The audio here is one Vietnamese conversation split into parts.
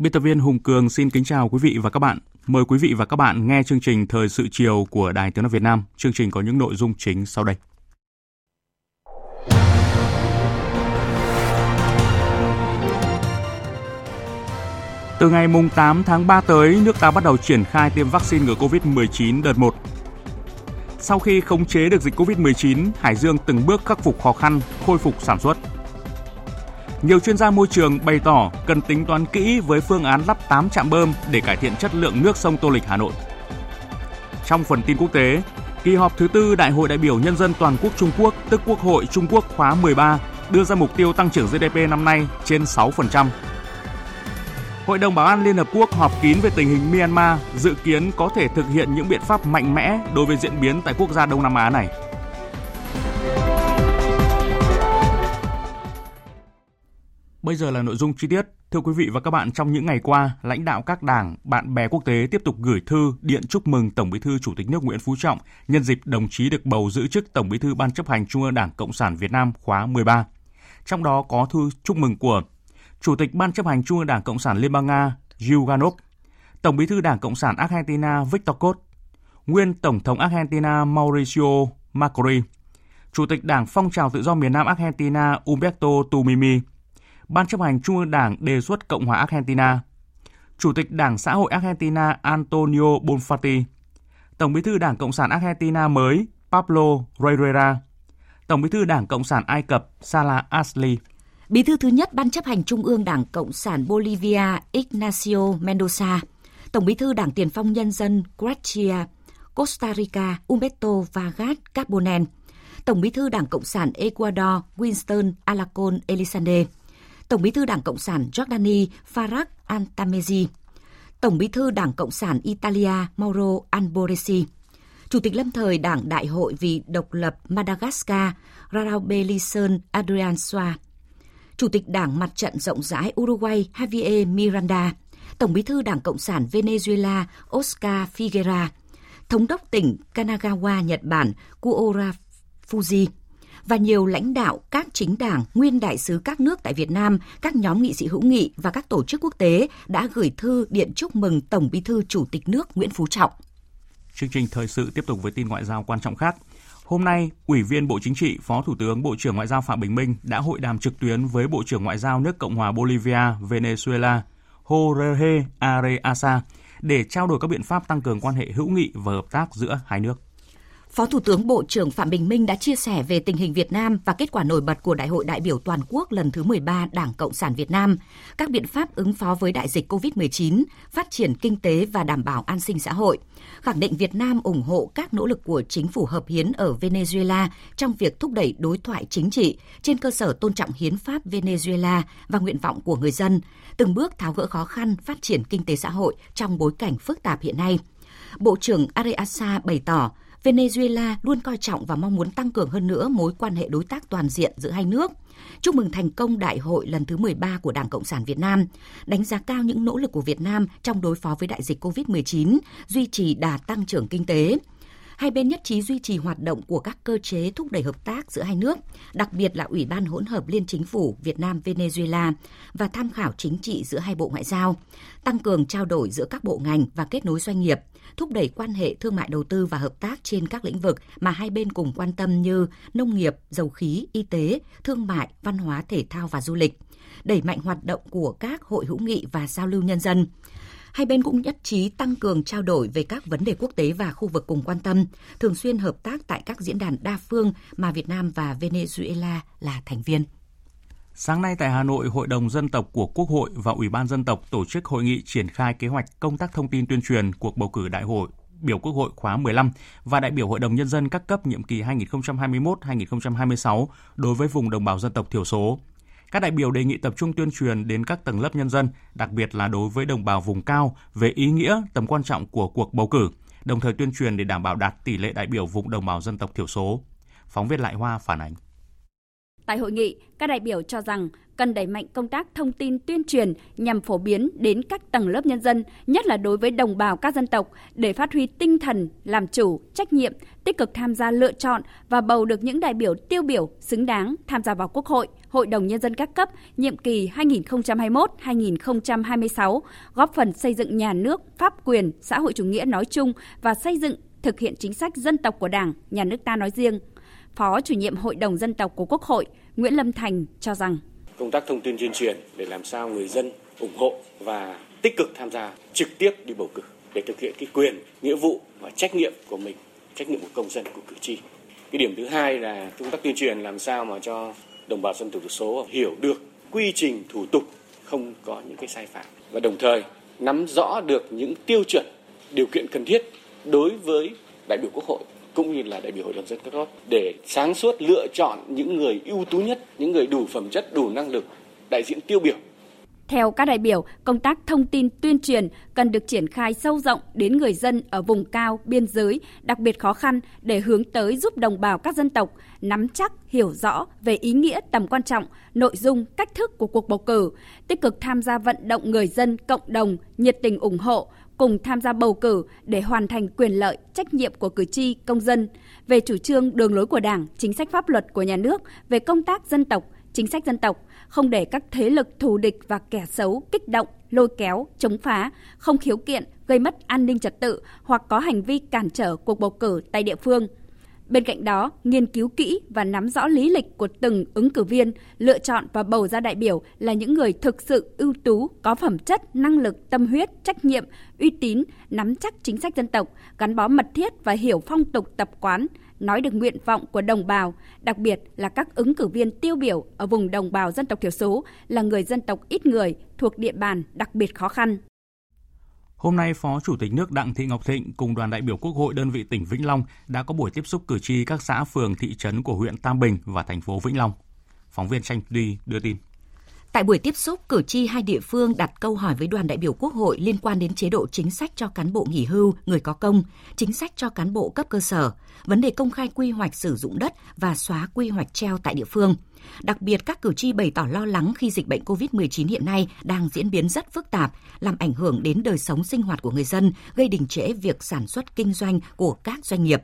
Biên tập viên Hùng Cường xin kính chào quý vị và các bạn. Mời quý vị và các bạn nghe chương trình Thời sự chiều của Đài Tiếng nói Việt Nam. Chương trình có những nội dung chính sau đây. Từ ngày mùng 8 tháng 3 tới, nước ta bắt đầu triển khai tiêm vaccine ngừa COVID-19 đợt 1. Sau khi khống chế được dịch COVID-19, Hải Dương từng bước khắc phục khó khăn, khôi phục sản xuất. Nhiều chuyên gia môi trường bày tỏ cần tính toán kỹ với phương án lắp 8 trạm bơm để cải thiện chất lượng nước sông Tô Lịch Hà Nội. Trong phần tin quốc tế, kỳ họp thứ tư Đại hội đại biểu nhân dân toàn quốc Trung Quốc, tức Quốc hội Trung Quốc khóa 13, đưa ra mục tiêu tăng trưởng GDP năm nay trên 6%. Hội đồng Bảo an Liên Hợp Quốc họp kín về tình hình Myanmar dự kiến có thể thực hiện những biện pháp mạnh mẽ đối với diễn biến tại quốc gia Đông Nam Á này. Bây giờ là nội dung chi tiết. Thưa quý vị và các bạn, trong những ngày qua, lãnh đạo các đảng, bạn bè quốc tế tiếp tục gửi thư điện chúc mừng Tổng Bí thư Chủ tịch nước Nguyễn Phú Trọng nhân dịp đồng chí được bầu giữ chức Tổng Bí thư Ban chấp hành Trung ương Đảng Cộng sản Việt Nam khóa 13. Trong đó có thư chúc mừng của Chủ tịch Ban chấp hành Trung ương Đảng Cộng sản Liên bang Nga Zyuganov, Tổng Bí thư Đảng Cộng sản Argentina Victor Cot, nguyên Tổng thống Argentina Mauricio Macri, Chủ tịch Đảng Phong trào Tự do miền Nam Argentina Umberto Tumimi, Ban chấp hành Trung ương Đảng đề xuất Cộng hòa Argentina, Chủ tịch Đảng Xã hội Argentina Antonio Bonfatti, Tổng bí thư Đảng Cộng sản Argentina mới Pablo Herrera, Tổng bí thư Đảng Cộng sản Ai Cập Salah Asli, Bí thư thứ nhất Ban chấp hành Trung ương Đảng Cộng sản Bolivia Ignacio Mendoza, Tổng bí thư Đảng Tiền phong Nhân dân Croatia Costa Rica Humberto Vargas Carbonell, Tổng bí thư Đảng Cộng sản Ecuador Winston Alacon Elizalde, Tổng bí thư Đảng Cộng sản Jordani Farag Antamezi, Tổng bí thư Đảng Cộng sản Italia Mauro Alboresi, Chủ tịch lâm thời Đảng Đại hội vì độc lập Madagascar Raraubelison Adrian Soa, Chủ tịch Đảng Mặt trận rộng rãi Uruguay Javier Miranda, Tổng bí thư Đảng Cộng sản Venezuela Oscar Figuera, Thống đốc tỉnh Kanagawa, Nhật Bản Kuora Fuji, và nhiều lãnh đạo các chính đảng, nguyên đại sứ các nước tại Việt Nam, các nhóm nghị sĩ hữu nghị và các tổ chức quốc tế đã gửi thư điện chúc mừng Tổng Bí thư Chủ tịch nước Nguyễn Phú Trọng. Chương trình thời sự tiếp tục với tin ngoại giao quan trọng khác. Hôm nay, Ủy viên Bộ Chính trị, Phó Thủ tướng Bộ trưởng Ngoại giao Phạm Bình Minh đã hội đàm trực tuyến với Bộ trưởng Ngoại giao nước Cộng hòa Bolivia, Venezuela, Jorge Areasa để trao đổi các biện pháp tăng cường quan hệ hữu nghị và hợp tác giữa hai nước. Phó Thủ tướng Bộ trưởng Phạm Bình Minh đã chia sẻ về tình hình Việt Nam và kết quả nổi bật của Đại hội đại biểu toàn quốc lần thứ 13 Đảng Cộng sản Việt Nam, các biện pháp ứng phó với đại dịch COVID-19, phát triển kinh tế và đảm bảo an sinh xã hội. Khẳng định Việt Nam ủng hộ các nỗ lực của chính phủ hợp hiến ở Venezuela trong việc thúc đẩy đối thoại chính trị trên cơ sở tôn trọng hiến pháp Venezuela và nguyện vọng của người dân, từng bước tháo gỡ khó khăn phát triển kinh tế xã hội trong bối cảnh phức tạp hiện nay. Bộ trưởng Areasa bày tỏ, Venezuela luôn coi trọng và mong muốn tăng cường hơn nữa mối quan hệ đối tác toàn diện giữa hai nước. Chúc mừng thành công đại hội lần thứ 13 của Đảng Cộng sản Việt Nam, đánh giá cao những nỗ lực của Việt Nam trong đối phó với đại dịch COVID-19, duy trì đà tăng trưởng kinh tế. Hai bên nhất trí duy trì hoạt động của các cơ chế thúc đẩy hợp tác giữa hai nước, đặc biệt là Ủy ban hỗn hợp Liên chính phủ Việt Nam Venezuela và tham khảo chính trị giữa hai bộ ngoại giao, tăng cường trao đổi giữa các bộ ngành và kết nối doanh nghiệp, thúc đẩy quan hệ thương mại đầu tư và hợp tác trên các lĩnh vực mà hai bên cùng quan tâm như nông nghiệp, dầu khí, y tế, thương mại, văn hóa, thể thao và du lịch, đẩy mạnh hoạt động của các hội hữu nghị và giao lưu nhân dân. Hai bên cũng nhất trí tăng cường trao đổi về các vấn đề quốc tế và khu vực cùng quan tâm, thường xuyên hợp tác tại các diễn đàn đa phương mà Việt Nam và Venezuela là thành viên. Sáng nay tại Hà Nội, Hội đồng Dân tộc của Quốc hội và Ủy ban Dân tộc tổ chức hội nghị triển khai kế hoạch công tác thông tin tuyên truyền cuộc bầu cử đại hội biểu Quốc hội khóa 15 và đại biểu Hội đồng Nhân dân các cấp nhiệm kỳ 2021-2026 đối với vùng đồng bào dân tộc thiểu số. Các đại biểu đề nghị tập trung tuyên truyền đến các tầng lớp nhân dân, đặc biệt là đối với đồng bào vùng cao về ý nghĩa, tầm quan trọng của cuộc bầu cử, đồng thời tuyên truyền để đảm bảo đạt tỷ lệ đại biểu vùng đồng bào dân tộc thiểu số. Phóng viên Lại Hoa phản ánh. Tại hội nghị, các đại biểu cho rằng cần đẩy mạnh công tác thông tin tuyên truyền nhằm phổ biến đến các tầng lớp nhân dân, nhất là đối với đồng bào các dân tộc để phát huy tinh thần làm chủ, trách nhiệm, tích cực tham gia lựa chọn và bầu được những đại biểu tiêu biểu xứng đáng tham gia vào Quốc hội, Hội đồng nhân dân các cấp nhiệm kỳ 2021-2026, góp phần xây dựng nhà nước, pháp quyền, xã hội chủ nghĩa nói chung và xây dựng thực hiện chính sách dân tộc của Đảng, nhà nước ta nói riêng. Phó chủ nhiệm Hội đồng dân tộc của Quốc hội Nguyễn Lâm Thành cho rằng. Công tác thông tin tuyên truyền để làm sao người dân ủng hộ và tích cực tham gia trực tiếp đi bầu cử để thực hiện cái quyền, nghĩa vụ và trách nhiệm của mình, trách nhiệm của công dân của cử tri. Cái điểm thứ hai là công tác tuyên truyền làm sao mà cho đồng bào dân tộc thiểu số hiểu được quy trình thủ tục không có những cái sai phạm. Và đồng thời nắm rõ được những tiêu chuẩn điều kiện cần thiết đối với đại biểu quốc hội cũng như là đại biểu hội đồng dân các cấp để sáng suốt lựa chọn những người ưu tú nhất, những người đủ phẩm chất, đủ năng lực, đại diện tiêu biểu. Theo các đại biểu, công tác thông tin tuyên truyền cần được triển khai sâu rộng đến người dân ở vùng cao, biên giới, đặc biệt khó khăn để hướng tới giúp đồng bào các dân tộc nắm chắc, hiểu rõ về ý nghĩa tầm quan trọng, nội dung, cách thức của cuộc bầu cử, tích cực tham gia vận động người dân, cộng đồng, nhiệt tình ủng hộ, cùng tham gia bầu cử để hoàn thành quyền lợi, trách nhiệm của cử tri, công dân. Về chủ trương đường lối của Đảng, chính sách pháp luật của nhà nước về công tác dân tộc, chính sách dân tộc, không để các thế lực thù địch và kẻ xấu kích động, lôi kéo, chống phá, không khiếu kiện, gây mất an ninh trật tự hoặc có hành vi cản trở cuộc bầu cử tại địa phương – Bên cạnh đó, nghiên cứu kỹ và nắm rõ lý lịch của từng ứng cử viên, lựa chọn và bầu ra đại biểu là những người thực sự ưu tú, có phẩm chất, năng lực, tâm huyết, trách nhiệm, uy tín, nắm chắc chính sách dân tộc, gắn bó mật thiết và hiểu phong tục tập quán, nói được nguyện vọng của đồng bào, đặc biệt là các ứng cử viên tiêu biểu ở vùng đồng bào dân tộc thiểu số là người dân tộc ít người thuộc địa bàn đặc biệt khó khăn. Hôm nay, Phó Chủ tịch nước Đặng Thị Ngọc Thịnh cùng đoàn đại biểu Quốc hội đơn vị tỉnh Vĩnh Long đã có buổi tiếp xúc cử tri các xã phường thị trấn của huyện Tam Bình và thành phố Vĩnh Long. Phóng viên Tranh Duy đưa tin. Tại buổi tiếp xúc, cử tri hai địa phương đặt câu hỏi với đoàn đại biểu Quốc hội liên quan đến chế độ chính sách cho cán bộ nghỉ hưu, người có công, chính sách cho cán bộ cấp cơ sở, vấn đề công khai quy hoạch sử dụng đất và xóa quy hoạch treo tại địa phương. Đặc biệt, các cử tri bày tỏ lo lắng khi dịch bệnh COVID-19 hiện nay đang diễn biến rất phức tạp, làm ảnh hưởng đến đời sống sinh hoạt của người dân, gây đình trễ việc sản xuất kinh doanh của các doanh nghiệp.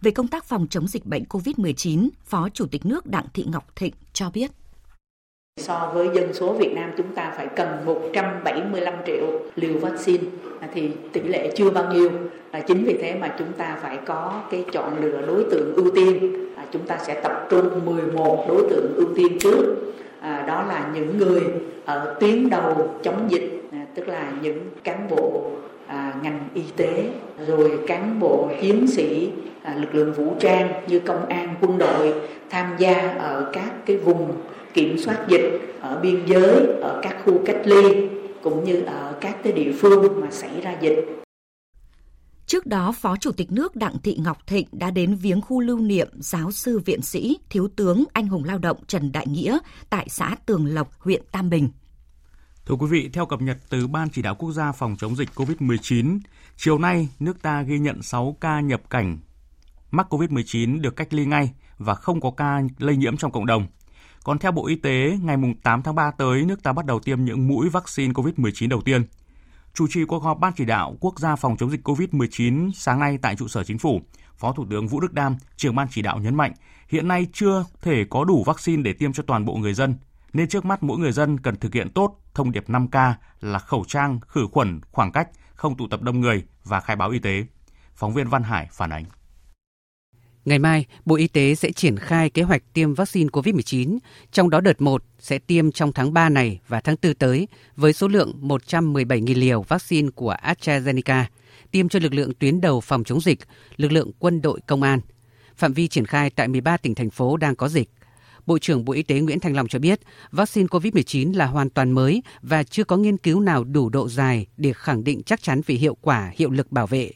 Về công tác phòng chống dịch bệnh COVID-19, Phó Chủ tịch nước Đặng Thị Ngọc Thịnh cho biết. So với dân số Việt Nam chúng ta phải cần 175 triệu liều vaccine à, thì tỷ lệ chưa bao nhiêu. Chính vì thế mà chúng ta phải có cái chọn lựa đối tượng ưu tiên. Chúng ta sẽ tập trung 11 đối tượng ưu tiên trước. À, đó là những người ở tuyến đầu chống dịch, à, tức là những cán bộ à, ngành y tế, rồi cán bộ chiến sĩ à, lực lượng vũ trang như công an, quân đội tham gia ở các cái vùng kiểm soát dịch ở biên giới, ở các khu cách ly cũng như ở các cái địa phương mà xảy ra dịch. Trước đó, Phó Chủ tịch nước Đặng Thị Ngọc Thịnh đã đến viếng khu lưu niệm giáo sư viện sĩ, thiếu tướng anh hùng lao động Trần Đại Nghĩa tại xã Tường Lộc, huyện Tam Bình. Thưa quý vị, theo cập nhật từ Ban Chỉ đạo Quốc gia phòng chống dịch COVID-19, chiều nay nước ta ghi nhận 6 ca nhập cảnh mắc COVID-19 được cách ly ngay và không có ca lây nhiễm trong cộng đồng. Còn theo Bộ Y tế, ngày 8 tháng 3 tới, nước ta bắt đầu tiêm những mũi vaccine COVID-19 đầu tiên. Chủ trì cuộc họp Ban chỉ đạo quốc gia phòng chống dịch COVID-19 sáng nay tại trụ sở chính phủ, Phó Thủ tướng Vũ Đức Đam, trưởng ban chỉ đạo nhấn mạnh, hiện nay chưa thể có đủ vaccine để tiêm cho toàn bộ người dân, nên trước mắt mỗi người dân cần thực hiện tốt thông điệp 5K là khẩu trang, khử khuẩn, khoảng cách, không tụ tập đông người và khai báo y tế. Phóng viên Văn Hải phản ánh. Ngày mai, Bộ Y tế sẽ triển khai kế hoạch tiêm vaccine COVID-19, trong đó đợt 1 sẽ tiêm trong tháng 3 này và tháng 4 tới với số lượng 117.000 liều vaccine của AstraZeneca, tiêm cho lực lượng tuyến đầu phòng chống dịch, lực lượng quân đội công an. Phạm vi triển khai tại 13 tỉnh thành phố đang có dịch. Bộ trưởng Bộ Y tế Nguyễn Thành Long cho biết, vaccine COVID-19 là hoàn toàn mới và chưa có nghiên cứu nào đủ độ dài để khẳng định chắc chắn về hiệu quả, hiệu lực bảo vệ.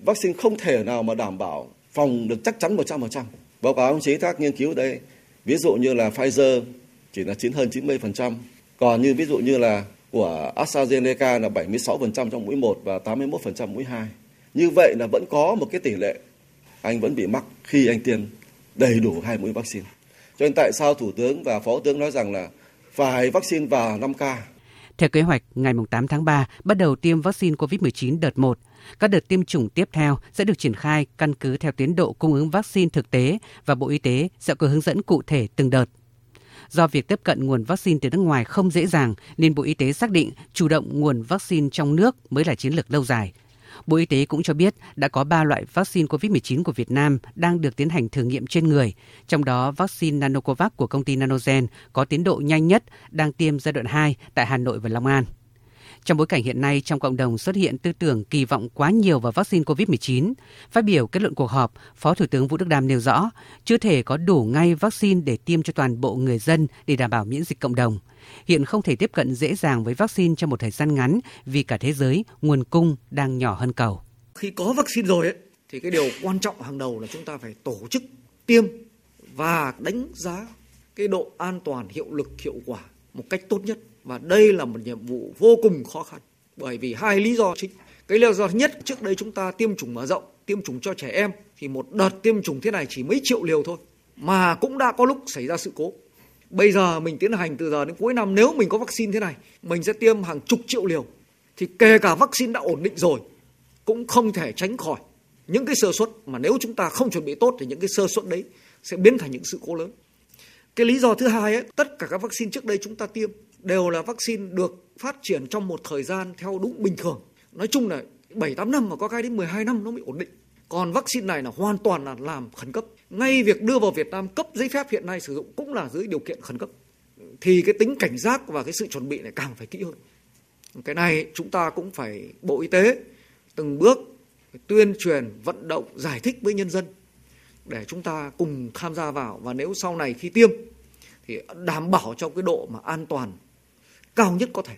Vaccine không thể nào mà đảm bảo phòng được chắc chắn 100%. Báo cáo ông chí các nghiên cứu đây, ví dụ như là Pfizer chỉ là chín hơn 90%, còn như ví dụ như là của AstraZeneca là 76% trong mũi 1 và 81% mũi 2. Như vậy là vẫn có một cái tỷ lệ anh vẫn bị mắc khi anh tiêm đầy đủ hai mũi vaccine. Cho nên tại sao Thủ tướng và Phó tướng nói rằng là phải vaccine vào 5K. Theo kế hoạch, ngày 8 tháng 3 bắt đầu tiêm vaccine COVID-19 đợt 1. Các đợt tiêm chủng tiếp theo sẽ được triển khai căn cứ theo tiến độ cung ứng vaccine thực tế và Bộ Y tế sẽ có hướng dẫn cụ thể từng đợt. Do việc tiếp cận nguồn vaccine từ nước ngoài không dễ dàng nên Bộ Y tế xác định chủ động nguồn vaccine trong nước mới là chiến lược lâu dài. Bộ Y tế cũng cho biết đã có 3 loại vaccine COVID-19 của Việt Nam đang được tiến hành thử nghiệm trên người, trong đó vaccine Nanocovax của công ty Nanogen có tiến độ nhanh nhất đang tiêm giai đoạn 2 tại Hà Nội và Long An. Trong bối cảnh hiện nay trong cộng đồng xuất hiện tư tưởng kỳ vọng quá nhiều vào vaccine COVID-19, phát biểu kết luận cuộc họp, Phó Thủ tướng Vũ Đức Đam nêu rõ, chưa thể có đủ ngay vaccine để tiêm cho toàn bộ người dân để đảm bảo miễn dịch cộng đồng. Hiện không thể tiếp cận dễ dàng với vaccine trong một thời gian ngắn vì cả thế giới nguồn cung đang nhỏ hơn cầu. Khi có vaccine rồi ấy, thì cái điều quan trọng hàng đầu là chúng ta phải tổ chức tiêm và đánh giá cái độ an toàn, hiệu lực, hiệu quả một cách tốt nhất và đây là một nhiệm vụ vô cùng khó khăn bởi vì hai lý do chính. Cái lý do nhất, trước đây chúng ta tiêm chủng mở rộng, tiêm chủng cho trẻ em thì một đợt tiêm chủng thế này chỉ mấy triệu liều thôi mà cũng đã có lúc xảy ra sự cố. Bây giờ mình tiến hành từ giờ đến cuối năm nếu mình có vaccine thế này, mình sẽ tiêm hàng chục triệu liều thì kể cả vaccine đã ổn định rồi cũng không thể tránh khỏi những cái sơ suất mà nếu chúng ta không chuẩn bị tốt thì những cái sơ suất đấy sẽ biến thành những sự cố lớn. Cái lý do thứ hai ấy, tất cả các vaccine trước đây chúng ta tiêm đều là vaccine được phát triển trong một thời gian theo đúng bình thường. Nói chung là 7 8 năm mà có cái đến 12 năm nó mới ổn định. Còn vaccine này là hoàn toàn là làm khẩn cấp. Ngay việc đưa vào Việt Nam cấp giấy phép hiện nay sử dụng cũng là dưới điều kiện khẩn cấp. Thì cái tính cảnh giác và cái sự chuẩn bị này càng phải kỹ hơn. Cái này chúng ta cũng phải Bộ Y tế từng bước tuyên truyền, vận động, giải thích với nhân dân để chúng ta cùng tham gia vào và nếu sau này khi tiêm thì đảm bảo cho cái độ mà an toàn cao nhất có thể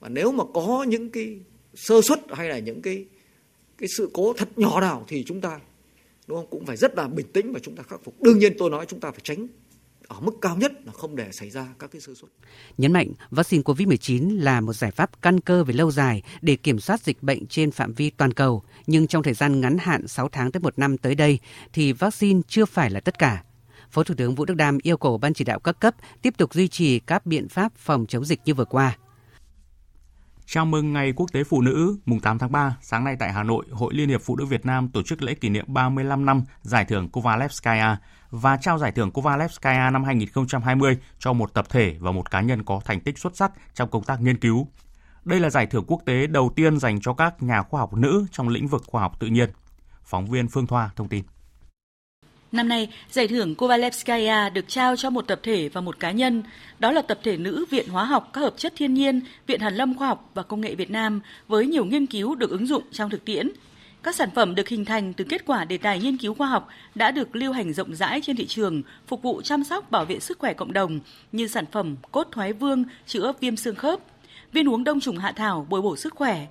và nếu mà có những cái sơ suất hay là những cái cái sự cố thật nhỏ nào thì chúng ta đúng không cũng phải rất là bình tĩnh và chúng ta khắc phục đương nhiên tôi nói chúng ta phải tránh ở mức cao nhất là không để xảy ra các cái sơ suất. Nhấn mạnh vaccine COVID-19 là một giải pháp căn cơ về lâu dài để kiểm soát dịch bệnh trên phạm vi toàn cầu, nhưng trong thời gian ngắn hạn 6 tháng tới 1 năm tới đây thì vaccine chưa phải là tất cả. Phó Thủ tướng Vũ Đức Đam yêu cầu Ban chỉ đạo các cấp tiếp tục duy trì các biện pháp phòng chống dịch như vừa qua. Chào mừng Ngày Quốc tế Phụ nữ mùng 8 tháng 3, sáng nay tại Hà Nội, Hội Liên hiệp Phụ nữ Việt Nam tổ chức lễ kỷ niệm 35 năm giải thưởng Kovalevskaya và trao giải thưởng Kovalevskaya năm 2020 cho một tập thể và một cá nhân có thành tích xuất sắc trong công tác nghiên cứu. Đây là giải thưởng quốc tế đầu tiên dành cho các nhà khoa học nữ trong lĩnh vực khoa học tự nhiên. Phóng viên Phương Thoa thông tin. Năm nay, giải thưởng Kovalevskaya được trao cho một tập thể và một cá nhân. Đó là tập thể nữ Viện Hóa học các hợp chất thiên nhiên, Viện Hàn lâm Khoa học và Công nghệ Việt Nam với nhiều nghiên cứu được ứng dụng trong thực tiễn. Các sản phẩm được hình thành từ kết quả đề tài nghiên cứu khoa học đã được lưu hành rộng rãi trên thị trường, phục vụ chăm sóc bảo vệ sức khỏe cộng đồng như sản phẩm cốt thoái vương chữa viêm xương khớp, viên uống đông trùng hạ thảo bồi bổ sức khỏe,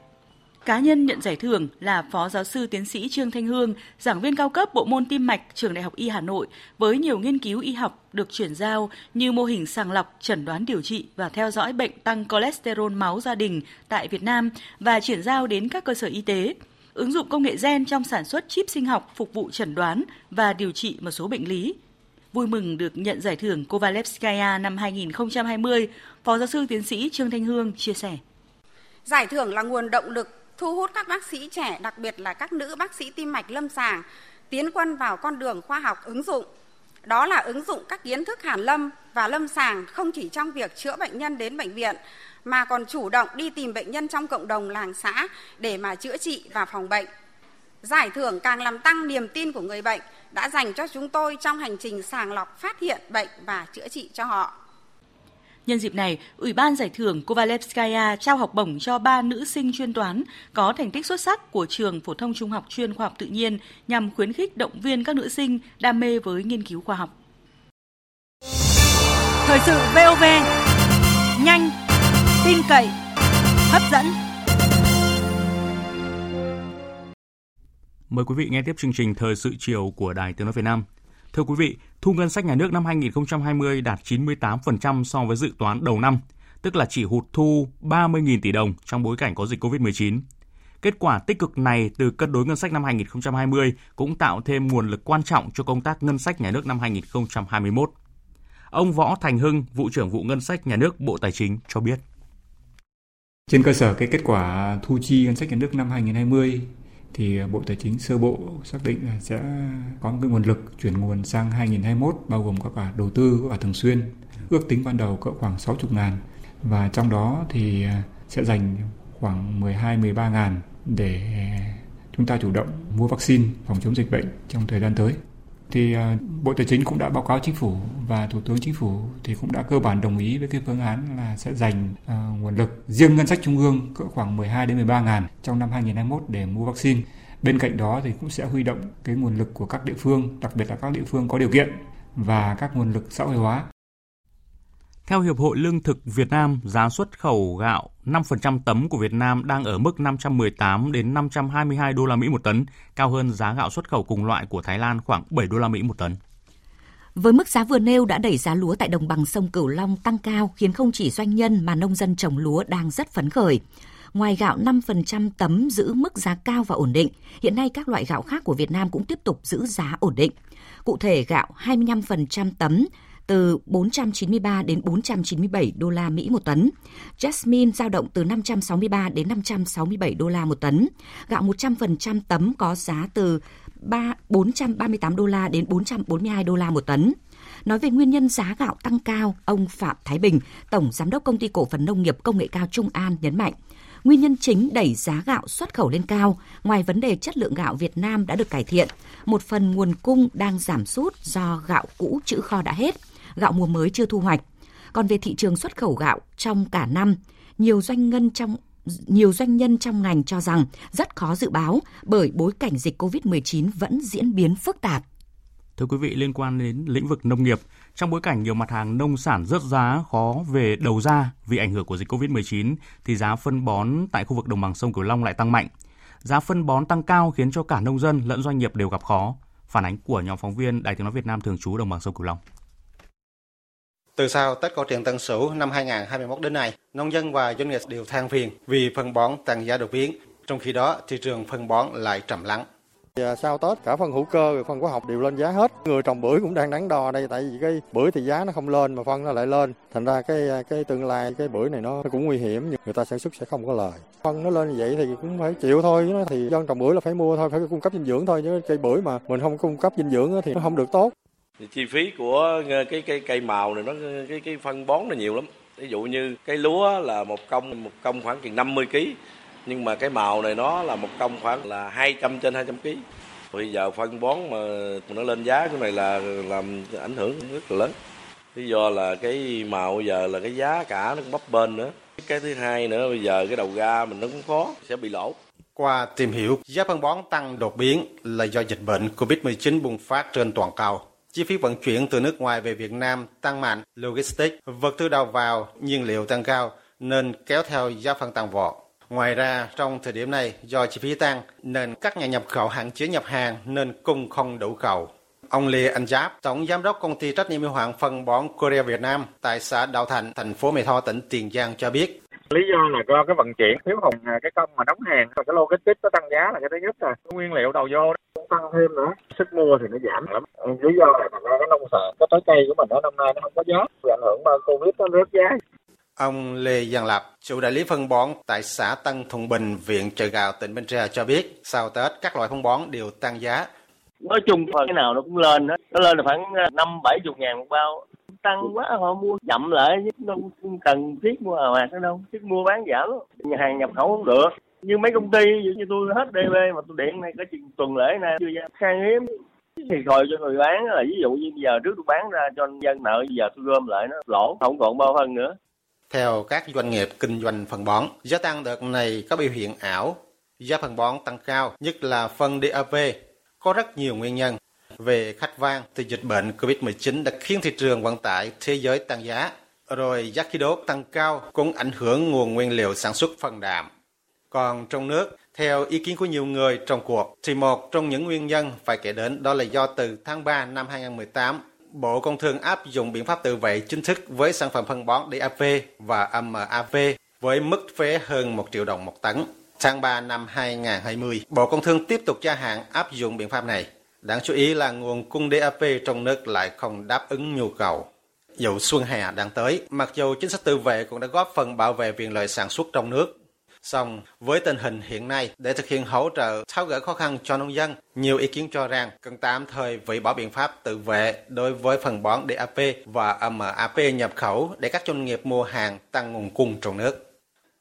Cá nhân nhận giải thưởng là Phó Giáo sư Tiến sĩ Trương Thanh Hương, giảng viên cao cấp bộ môn tim mạch Trường Đại học Y Hà Nội với nhiều nghiên cứu y học được chuyển giao như mô hình sàng lọc, chẩn đoán điều trị và theo dõi bệnh tăng cholesterol máu gia đình tại Việt Nam và chuyển giao đến các cơ sở y tế ứng dụng công nghệ gen trong sản xuất chip sinh học phục vụ chẩn đoán và điều trị một số bệnh lý. Vui mừng được nhận giải thưởng Kovalevskaya năm 2020, Phó giáo sư tiến sĩ Trương Thanh Hương chia sẻ. Giải thưởng là nguồn động lực thu hút các bác sĩ trẻ, đặc biệt là các nữ bác sĩ tim mạch lâm sàng, tiến quân vào con đường khoa học ứng dụng. Đó là ứng dụng các kiến thức hàn lâm và lâm sàng không chỉ trong việc chữa bệnh nhân đến bệnh viện, mà còn chủ động đi tìm bệnh nhân trong cộng đồng làng xã để mà chữa trị và phòng bệnh. Giải thưởng càng làm tăng niềm tin của người bệnh đã dành cho chúng tôi trong hành trình sàng lọc phát hiện bệnh và chữa trị cho họ. Nhân dịp này, Ủy ban giải thưởng Kovalevskaya trao học bổng cho ba nữ sinh chuyên toán có thành tích xuất sắc của trường phổ thông trung học chuyên khoa học tự nhiên nhằm khuyến khích động viên các nữ sinh đam mê với nghiên cứu khoa học. Thời sự VOV, nhanh, tin cậy, hấp dẫn. Mời quý vị nghe tiếp chương trình Thời sự chiều của Đài Tiếng Nói Việt Nam. Thưa quý vị, thu ngân sách nhà nước năm 2020 đạt 98% so với dự toán đầu năm, tức là chỉ hụt thu 30.000 tỷ đồng trong bối cảnh có dịch COVID-19. Kết quả tích cực này từ cân đối ngân sách năm 2020 cũng tạo thêm nguồn lực quan trọng cho công tác ngân sách nhà nước năm 2021. Ông Võ Thành Hưng, vụ trưởng vụ ngân sách nhà nước Bộ Tài chính cho biết. Trên cơ sở cái kết quả thu chi ngân sách nhà nước năm 2020 thì à, Bộ Tài chính sơ bộ xác định là sẽ có một cái nguồn lực chuyển nguồn sang 2021 bao gồm có cả đầu tư, có cả thường xuyên ước tính ban đầu cỡ khoảng 60 ngàn và trong đó thì à, sẽ dành khoảng 12-13 ngàn để à, chúng ta chủ động mua vaccine phòng chống dịch bệnh trong thời gian tới. Thì à, Bộ Tài chính cũng đã báo cáo chính phủ và Thủ tướng Chính phủ thì cũng đã cơ bản đồng ý với cái phương án là sẽ dành uh, nguồn lực riêng ngân sách trung ương cỡ khoảng 12 đến 13 ngàn trong năm 2021 để mua vaccine. Bên cạnh đó thì cũng sẽ huy động cái nguồn lực của các địa phương, đặc biệt là các địa phương có điều kiện và các nguồn lực xã hội hóa theo Hiệp hội Lương thực Việt Nam, giá xuất khẩu gạo 5% tấm của Việt Nam đang ở mức 518 đến 522 đô la Mỹ một tấn, cao hơn giá gạo xuất khẩu cùng loại của Thái Lan khoảng 7 đô la Mỹ một tấn. Với mức giá vừa nêu đã đẩy giá lúa tại đồng bằng sông Cửu Long tăng cao khiến không chỉ doanh nhân mà nông dân trồng lúa đang rất phấn khởi. Ngoài gạo 5% tấm giữ mức giá cao và ổn định, hiện nay các loại gạo khác của Việt Nam cũng tiếp tục giữ giá ổn định. Cụ thể, gạo 25% tấm từ 493 đến 497 đô la Mỹ một tấn. Jasmine giao động từ 563 đến 567 đô la một tấn. Gạo 100% tấm có giá từ 3, 438 đô la đến 442 đô la một tấn. Nói về nguyên nhân giá gạo tăng cao, ông Phạm Thái Bình, Tổng Giám đốc Công ty Cổ phần Nông nghiệp Công nghệ cao Trung An nhấn mạnh, nguyên nhân chính đẩy giá gạo xuất khẩu lên cao, ngoài vấn đề chất lượng gạo Việt Nam đã được cải thiện, một phần nguồn cung đang giảm sút do gạo cũ trữ kho đã hết gạo mùa mới chưa thu hoạch. Còn về thị trường xuất khẩu gạo trong cả năm, nhiều doanh ngân trong nhiều doanh nhân trong ngành cho rằng rất khó dự báo bởi bối cảnh dịch COVID-19 vẫn diễn biến phức tạp. Thưa quý vị, liên quan đến lĩnh vực nông nghiệp, trong bối cảnh nhiều mặt hàng nông sản rớt giá khó về đầu ra vì ảnh hưởng của dịch COVID-19 thì giá phân bón tại khu vực đồng bằng sông Cửu Long lại tăng mạnh. Giá phân bón tăng cao khiến cho cả nông dân lẫn doanh nghiệp đều gặp khó. Phản ánh của nhóm phóng viên Đài Tiếng nói Việt Nam thường trú đồng bằng sông Cửu Long. Từ sau Tết Cổ truyền Tân Sửu năm 2021 đến nay, nông dân và doanh nghiệp đều than phiền vì phân bón tăng giá đột biến, trong khi đó thị trường phân bón lại trầm lắng. Và sau Tết cả phân hữu cơ và phân hóa học đều lên giá hết. Người trồng bưởi cũng đang đắn đo đây tại vì cái bưởi thì giá nó không lên mà phân nó lại lên. Thành ra cái cái tương lai cái bưởi này nó, nó cũng nguy hiểm nhưng người ta sản xuất sẽ không có lời. Phân nó lên như vậy thì cũng phải chịu thôi thì dân trồng bưởi là phải mua thôi, phải cung cấp dinh dưỡng thôi chứ cây bưởi mà mình không cung cấp dinh dưỡng thì nó không được tốt chi phí của ờ, cái cây cây màu này nó, cái cái phân bón nó nhiều lắm. Ví dụ như cái lúa là một công một công khoảng chừng 50 kg nhưng mà cái màu này nó là một công khoảng là 200 trên 200 kg bây giờ phân bón mà nó lên giá cái này là làm ảnh hưởng rất là lớn. Lý do là cái màu bây giờ là cái giá cả nó cũng bấp bênh nữa. Cái thứ hai nữa, bây giờ cái đầu ra mình nó cũng khó, sẽ bị lỗ. Qua tìm hiểu, giá phân bón tăng đột biến là do dịch bệnh Covid-19 bùng phát trên toàn cầu chi phí vận chuyển từ nước ngoài về Việt Nam tăng mạnh, logistics, vật tư đầu vào, nhiên liệu tăng cao nên kéo theo giá phân tăng vọt. Ngoài ra, trong thời điểm này, do chi phí tăng nên các nhà nhập khẩu hạn chế nhập hàng nên cung không đủ cầu. Ông Lê Anh Giáp, Tổng Giám đốc Công ty trách nhiệm hữu hạn phân bón Korea Việt Nam tại xã Đạo Thành, thành phố Mỹ Tho, tỉnh Tiền Giang cho biết, lý do là do cái vận chuyển thiếu hụt à, cái công mà đóng hàng. Và cái logistics nó tăng giá là cái thứ nhất rồi. Nguyên liệu đầu vô cũng tăng thêm nữa. Sức mua thì nó giảm lắm. Lý do là ra cái nông sản cái trái cây của mình ở năm nay nó không có giá. Bị ảnh hưởng bởi covid nó rớt giá. Ông Lê Giang Lập, chủ đại lý phân bón tại xã Tân Thuận Bình, huyện Chợ Gạo, tỉnh Bến Tre cho biết, sau Tết các loại phân bón đều tăng giá. Nói chung phần cái nào nó cũng lên hết, nó lên là khoảng năm bảy chục ngàn một bao tăng quá à, họ mua chậm lại, chứ đâu cần thiết mua hàng ạt đâu, chứ mua bán giảm nhà hàng nhập khẩu không được. Như mấy công ty, ví như tôi hết DB mà tôi điện này có chừng tuần lễ nay chưa ra khan hiếm. Thì rồi cho người bán là ví dụ như giờ trước tôi bán ra cho dân nợ giờ tôi gom lại nó lỗ, không còn bao phân nữa. Theo các doanh nghiệp kinh doanh phân bón, giá tăng đợt này có biểu hiện ảo. Giá phân bón tăng cao, nhất là phân DAP có rất nhiều nguyên nhân về khách vang từ dịch bệnh COVID-19 đã khiến thị trường vận tải thế giới tăng giá. Rồi giá khí đốt tăng cao cũng ảnh hưởng nguồn nguyên liệu sản xuất phần đạm. Còn trong nước, theo ý kiến của nhiều người trong cuộc, thì một trong những nguyên nhân phải kể đến đó là do từ tháng 3 năm 2018, Bộ Công Thương áp dụng biện pháp tự vệ chính thức với sản phẩm phân bón DAP và MAP với mức phế hơn 1 triệu đồng một tấn. Tháng 3 năm 2020, Bộ Công Thương tiếp tục gia hạn áp dụng biện pháp này. Đáng chú ý là nguồn cung DAP trong nước lại không đáp ứng nhu cầu. Dẫu xuân hè đang tới, mặc dù chính sách tự vệ cũng đã góp phần bảo vệ quyền lợi sản xuất trong nước, Song, với tình hình hiện nay, để thực hiện hỗ trợ tháo gỡ khó khăn cho nông dân, nhiều ý kiến cho rằng cần tạm thời hủy bỏ biện pháp tự vệ đối với phần bón DAP và MAP nhập khẩu để các doanh nghiệp mua hàng tăng nguồn cung trong nước.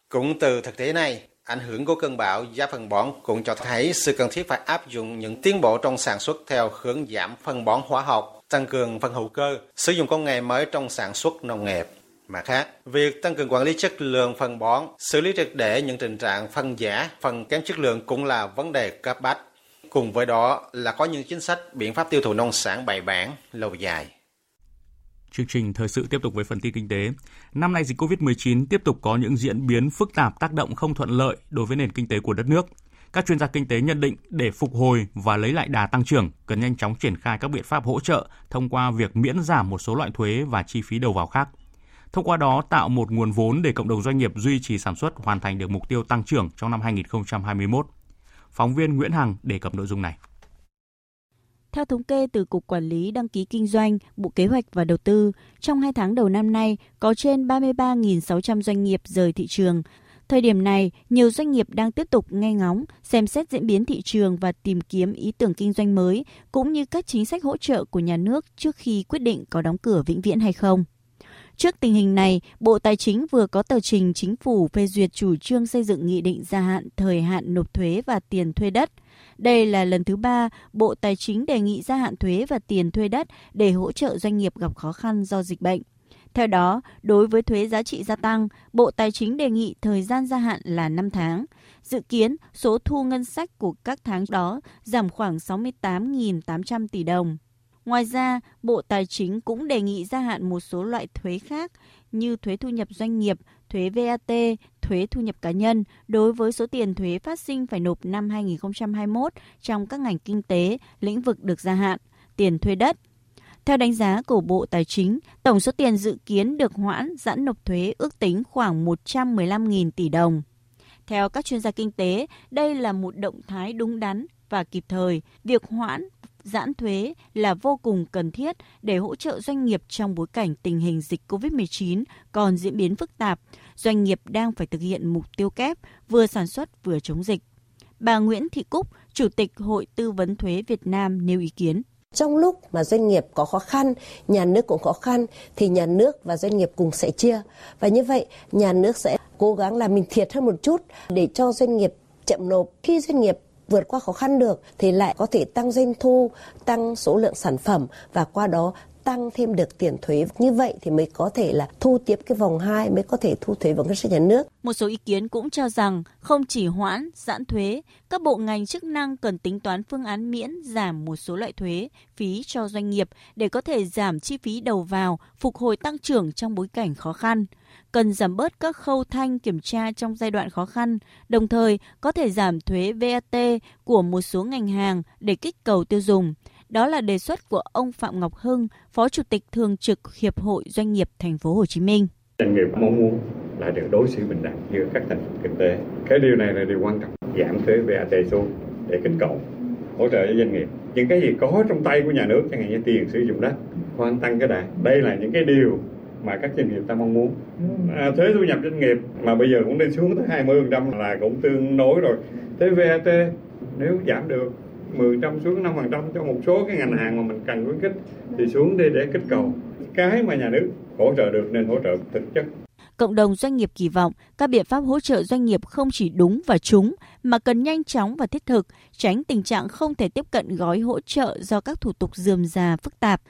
Cũng từ thực tế này, ảnh hưởng của cơn bão giá phân bón cũng cho thấy sự cần thiết phải áp dụng những tiến bộ trong sản xuất theo hướng giảm phân bón hóa học, tăng cường phân hữu cơ, sử dụng công nghệ mới trong sản xuất nông nghiệp. Mặt khác, việc tăng cường quản lý chất lượng phân bón, xử lý triệt để những tình trạng phân giả, phân kém chất lượng cũng là vấn đề cấp bách. Cùng với đó là có những chính sách, biện pháp tiêu thụ nông sản bài bản, lâu dài. Chương trình thời sự tiếp tục với phần tin kinh tế. Năm nay dịch COVID-19 tiếp tục có những diễn biến phức tạp tác động không thuận lợi đối với nền kinh tế của đất nước. Các chuyên gia kinh tế nhận định để phục hồi và lấy lại đà tăng trưởng, cần nhanh chóng triển khai các biện pháp hỗ trợ thông qua việc miễn giảm một số loại thuế và chi phí đầu vào khác – thông qua đó tạo một nguồn vốn để cộng đồng doanh nghiệp duy trì sản xuất hoàn thành được mục tiêu tăng trưởng trong năm 2021. Phóng viên Nguyễn Hằng đề cập nội dung này. Theo thống kê từ Cục Quản lý Đăng ký Kinh doanh, Bộ Kế hoạch và Đầu tư, trong 2 tháng đầu năm nay có trên 33.600 doanh nghiệp rời thị trường. Thời điểm này, nhiều doanh nghiệp đang tiếp tục nghe ngóng, xem xét diễn biến thị trường và tìm kiếm ý tưởng kinh doanh mới, cũng như các chính sách hỗ trợ của nhà nước trước khi quyết định có đóng cửa vĩnh viễn hay không. Trước tình hình này, Bộ Tài chính vừa có tờ trình chính phủ phê duyệt chủ trương xây dựng nghị định gia hạn thời hạn nộp thuế và tiền thuê đất. Đây là lần thứ ba Bộ Tài chính đề nghị gia hạn thuế và tiền thuê đất để hỗ trợ doanh nghiệp gặp khó khăn do dịch bệnh. Theo đó, đối với thuế giá trị gia tăng, Bộ Tài chính đề nghị thời gian gia hạn là 5 tháng. Dự kiến, số thu ngân sách của các tháng đó giảm khoảng 68.800 tỷ đồng. Ngoài ra, Bộ Tài chính cũng đề nghị gia hạn một số loại thuế khác như thuế thu nhập doanh nghiệp, thuế VAT, thuế thu nhập cá nhân đối với số tiền thuế phát sinh phải nộp năm 2021 trong các ngành kinh tế, lĩnh vực được gia hạn, tiền thuê đất. Theo đánh giá của Bộ Tài chính, tổng số tiền dự kiến được hoãn giãn nộp thuế ước tính khoảng 115.000 tỷ đồng. Theo các chuyên gia kinh tế, đây là một động thái đúng đắn và kịp thời. Việc hoãn giãn thuế là vô cùng cần thiết để hỗ trợ doanh nghiệp trong bối cảnh tình hình dịch COVID-19 còn diễn biến phức tạp. Doanh nghiệp đang phải thực hiện mục tiêu kép vừa sản xuất vừa chống dịch. Bà Nguyễn Thị Cúc, Chủ tịch Hội Tư vấn Thuế Việt Nam nêu ý kiến. Trong lúc mà doanh nghiệp có khó khăn, nhà nước cũng khó khăn thì nhà nước và doanh nghiệp cùng sẽ chia. Và như vậy, nhà nước sẽ cố gắng làm mình thiệt hơn một chút để cho doanh nghiệp chậm nộp. Khi doanh nghiệp vượt qua khó khăn được thì lại có thể tăng doanh thu, tăng số lượng sản phẩm và qua đó tăng thêm được tiền thuế. Như vậy thì mới có thể là thu tiếp cái vòng 2 mới có thể thu thuế vào ngân sách nhà nước. Một số ý kiến cũng cho rằng không chỉ hoãn, giãn thuế, các bộ ngành chức năng cần tính toán phương án miễn giảm một số loại thuế, phí cho doanh nghiệp để có thể giảm chi phí đầu vào, phục hồi tăng trưởng trong bối cảnh khó khăn cần giảm bớt các khâu thanh kiểm tra trong giai đoạn khó khăn, đồng thời có thể giảm thuế VAT của một số ngành hàng để kích cầu tiêu dùng. Đó là đề xuất của ông Phạm Ngọc Hưng, Phó Chủ tịch Thường trực Hiệp hội Doanh nghiệp Thành phố Hồ Chí Minh. Doanh nghiệp mong muốn là được đối xử bình đẳng giữa các thành phần kinh tế. Cái điều này là điều quan trọng, giảm thuế VAT xuống để kích cầu hỗ trợ cho doanh nghiệp. Những cái gì có trong tay của nhà nước chẳng hạn như tiền sử dụng đất, khoan tăng cái đà. Đây là những cái điều mà các doanh nghiệp ta mong muốn à, thuế thu nhập doanh nghiệp mà bây giờ cũng đi xuống tới 20% là cũng tương đối rồi thuế VAT nếu giảm được 10 trăm xuống 5 phần trăm cho một số cái ngành hàng mà mình cần khuyến khích thì xuống đi để kích cầu. Cái mà nhà nước hỗ trợ được nên hỗ trợ thực chất. Cộng đồng doanh nghiệp kỳ vọng các biện pháp hỗ trợ doanh nghiệp không chỉ đúng và trúng mà cần nhanh chóng và thiết thực, tránh tình trạng không thể tiếp cận gói hỗ trợ do các thủ tục dườm già phức tạp,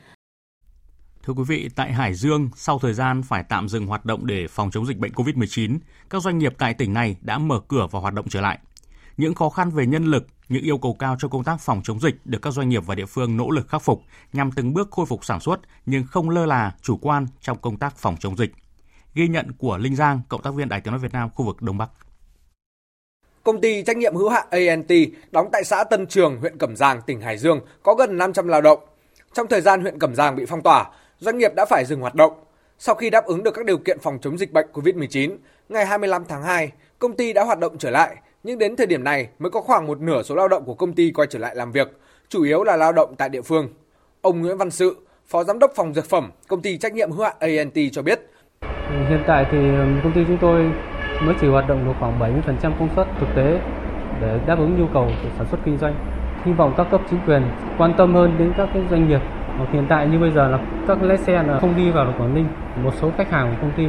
Thưa quý vị, tại Hải Dương, sau thời gian phải tạm dừng hoạt động để phòng chống dịch bệnh COVID-19, các doanh nghiệp tại tỉnh này đã mở cửa và hoạt động trở lại. Những khó khăn về nhân lực, những yêu cầu cao cho công tác phòng chống dịch được các doanh nghiệp và địa phương nỗ lực khắc phục nhằm từng bước khôi phục sản xuất nhưng không lơ là, chủ quan trong công tác phòng chống dịch. Ghi nhận của Linh Giang, cộng tác viên Đài Tiếng nói Việt Nam khu vực Đông Bắc. Công ty trách nhiệm hữu hạn ANT đóng tại xã Tân Trường, huyện Cẩm Giang, tỉnh Hải Dương có gần 500 lao động. Trong thời gian huyện Cẩm Giang bị phong tỏa, doanh nghiệp đã phải dừng hoạt động. Sau khi đáp ứng được các điều kiện phòng chống dịch bệnh COVID-19, ngày 25 tháng 2, công ty đã hoạt động trở lại, nhưng đến thời điểm này mới có khoảng một nửa số lao động của công ty quay trở lại làm việc, chủ yếu là lao động tại địa phương. Ông Nguyễn Văn Sự, Phó Giám đốc phòng dược phẩm, công ty trách nhiệm hữu hạn ANT cho biết. Ừ, hiện tại thì um, công ty chúng tôi mới chỉ hoạt động được khoảng 70% công suất thực tế để đáp ứng nhu cầu của sản xuất kinh doanh. Hy vọng các cấp chính quyền quan tâm hơn đến các cái doanh nghiệp. Hiện tại như bây giờ là các lái xe là không đi vào được Quảng Ninh. Một số khách hàng của công ty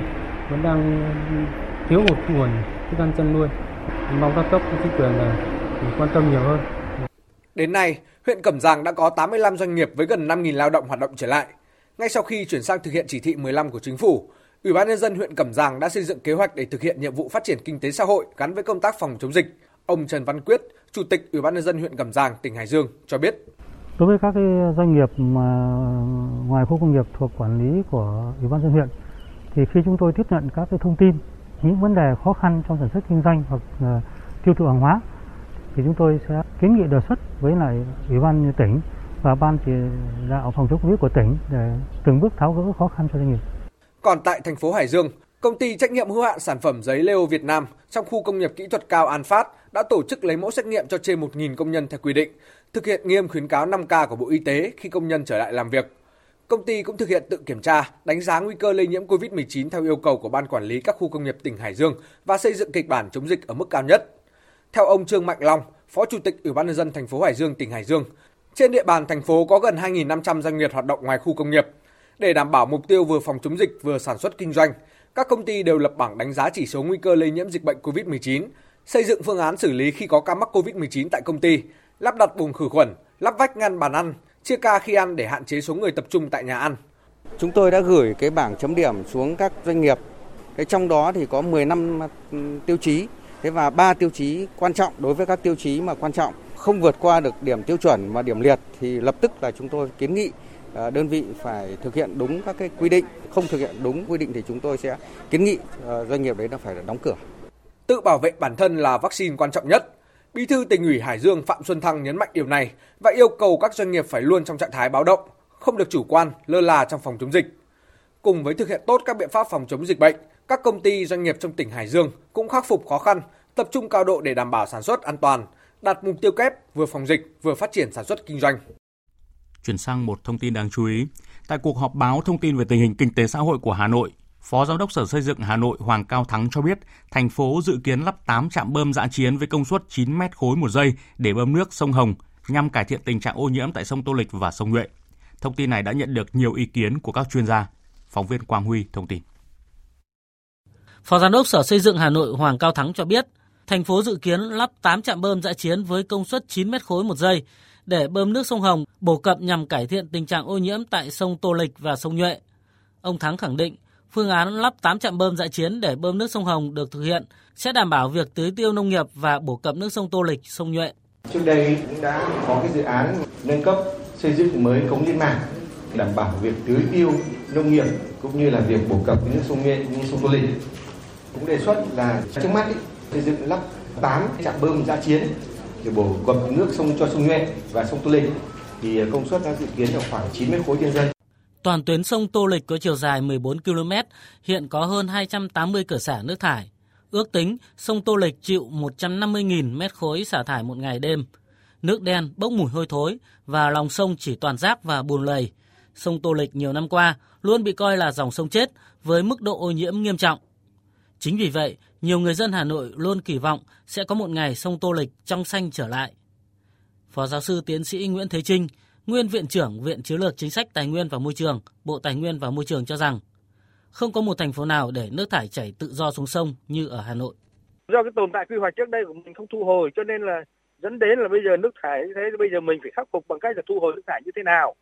vẫn đang um, thiếu hụt nguồn thức ăn chăn nuôi. Mong các cấp chính quyền quan tâm nhiều hơn. Đến nay, huyện Cẩm Giang đã có 85 doanh nghiệp với gần 5.000 lao động hoạt động trở lại. Ngay sau khi chuyển sang thực hiện chỉ thị 15 của chính phủ, Ủy ban nhân dân huyện Cẩm Giang đã xây dựng kế hoạch để thực hiện nhiệm vụ phát triển kinh tế xã hội gắn với công tác phòng chống dịch. Ông Trần Văn Quyết, Chủ tịch Ủy ban nhân dân huyện Cẩm Giang, tỉnh Hải Dương cho biết. Đối với các cái doanh nghiệp mà ngoài khu công nghiệp thuộc quản lý của Ủy ban dân huyện thì khi chúng tôi tiếp nhận các cái thông tin những vấn đề khó khăn trong sản xuất kinh doanh hoặc uh, tiêu thụ hàng hóa thì chúng tôi sẽ kiến nghị đề xuất với lại Ủy ban tỉnh và ban chỉ đạo phòng chống covid của tỉnh để từng bước tháo gỡ khó khăn cho doanh nghiệp. Còn tại thành phố Hải Dương, công ty trách nhiệm hữu hạn sản phẩm giấy Leo Việt Nam trong khu công nghiệp kỹ thuật cao An Phát đã tổ chức lấy mẫu xét nghiệm cho trên 1.000 công nhân theo quy định, thực hiện nghiêm khuyến cáo 5K của Bộ Y tế khi công nhân trở lại làm việc. Công ty cũng thực hiện tự kiểm tra, đánh giá nguy cơ lây nhiễm COVID-19 theo yêu cầu của Ban Quản lý các khu công nghiệp tỉnh Hải Dương và xây dựng kịch bản chống dịch ở mức cao nhất. Theo ông Trương Mạnh Long, Phó Chủ tịch Ủy ban nhân dân thành phố Hải Dương, tỉnh Hải Dương, trên địa bàn thành phố có gần 2.500 doanh nghiệp hoạt động ngoài khu công nghiệp. Để đảm bảo mục tiêu vừa phòng chống dịch vừa sản xuất kinh doanh, các công ty đều lập bảng đánh giá chỉ số nguy cơ lây nhiễm dịch bệnh COVID-19, xây dựng phương án xử lý khi có ca mắc COVID-19 tại công ty, lắp đặt buồng khử khuẩn, lắp vách ngăn bàn ăn, chia ca khi ăn để hạn chế số người tập trung tại nhà ăn. Chúng tôi đã gửi cái bảng chấm điểm xuống các doanh nghiệp. Cái trong đó thì có 15 tiêu chí, thế và ba tiêu chí quan trọng đối với các tiêu chí mà quan trọng không vượt qua được điểm tiêu chuẩn và điểm liệt thì lập tức là chúng tôi kiến nghị à, đơn vị phải thực hiện đúng các cái quy định, không thực hiện đúng quy định thì chúng tôi sẽ kiến nghị à, doanh nghiệp đấy là phải đóng cửa. Tự bảo vệ bản thân là vaccine quan trọng nhất. Bí thư tỉnh ủy Hải Dương Phạm Xuân Thăng nhấn mạnh điều này và yêu cầu các doanh nghiệp phải luôn trong trạng thái báo động, không được chủ quan, lơ là trong phòng chống dịch. Cùng với thực hiện tốt các biện pháp phòng chống dịch bệnh, các công ty doanh nghiệp trong tỉnh Hải Dương cũng khắc phục khó khăn, tập trung cao độ để đảm bảo sản xuất an toàn, đạt mục tiêu kép vừa phòng dịch vừa phát triển sản xuất kinh doanh. Chuyển sang một thông tin đáng chú ý. Tại cuộc họp báo thông tin về tình hình kinh tế xã hội của Hà Nội, Phó Giám đốc Sở Xây dựng Hà Nội Hoàng Cao Thắng cho biết, thành phố dự kiến lắp 8 trạm bơm dã chiến với công suất 9 mét khối một giây để bơm nước sông Hồng nhằm cải thiện tình trạng ô nhiễm tại sông Tô Lịch và sông Nhuệ. Thông tin này đã nhận được nhiều ý kiến của các chuyên gia. Phóng viên Quang Huy thông tin. Phó Giám đốc Sở Xây dựng Hà Nội Hoàng Cao Thắng cho biết, thành phố dự kiến lắp 8 trạm bơm dã chiến với công suất 9 mét khối một giây để bơm nước sông Hồng bổ cập nhằm cải thiện tình trạng ô nhiễm tại sông Tô Lịch và sông Nhuệ. Ông Thắng khẳng định, phương án lắp 8 trạm bơm dã chiến để bơm nước sông Hồng được thực hiện sẽ đảm bảo việc tưới tiêu nông nghiệp và bổ cập nước sông Tô Lịch, sông Nhuệ. Trước đây cũng đã có cái dự án nâng cấp xây dựng mới cống liên mạc đảm bảo việc tưới tiêu nông nghiệp cũng như là việc bổ cập nước sông Nhuệ như sông Tô Lịch. Cũng đề xuất là trước mắt ý, xây dựng lắp 8 trạm bơm dã chiến để bổ cập nước sông cho sông Nhuệ và sông Tô Lịch thì công suất đã dự kiến là khoảng 9 mét khối trên giây. Toàn tuyến sông Tô Lịch có chiều dài 14 km, hiện có hơn 280 cửa xả nước thải. Ước tính sông Tô Lịch chịu 150.000 mét khối xả thải một ngày đêm. Nước đen bốc mùi hôi thối và lòng sông chỉ toàn rác và bùn lầy. Sông Tô Lịch nhiều năm qua luôn bị coi là dòng sông chết với mức độ ô nhiễm nghiêm trọng. Chính vì vậy, nhiều người dân Hà Nội luôn kỳ vọng sẽ có một ngày sông Tô Lịch trong xanh trở lại. Phó giáo sư tiến sĩ Nguyễn Thế Trinh, nguyên viện trưởng Viện Chiến lược Chính sách Tài nguyên và Môi trường, Bộ Tài nguyên và Môi trường cho rằng không có một thành phố nào để nước thải chảy tự do xuống sông như ở Hà Nội. Do cái tồn tại quy hoạch trước đây của mình không thu hồi cho nên là dẫn đến là bây giờ nước thải như thế bây giờ mình phải khắc phục bằng cách là thu hồi nước thải như thế nào.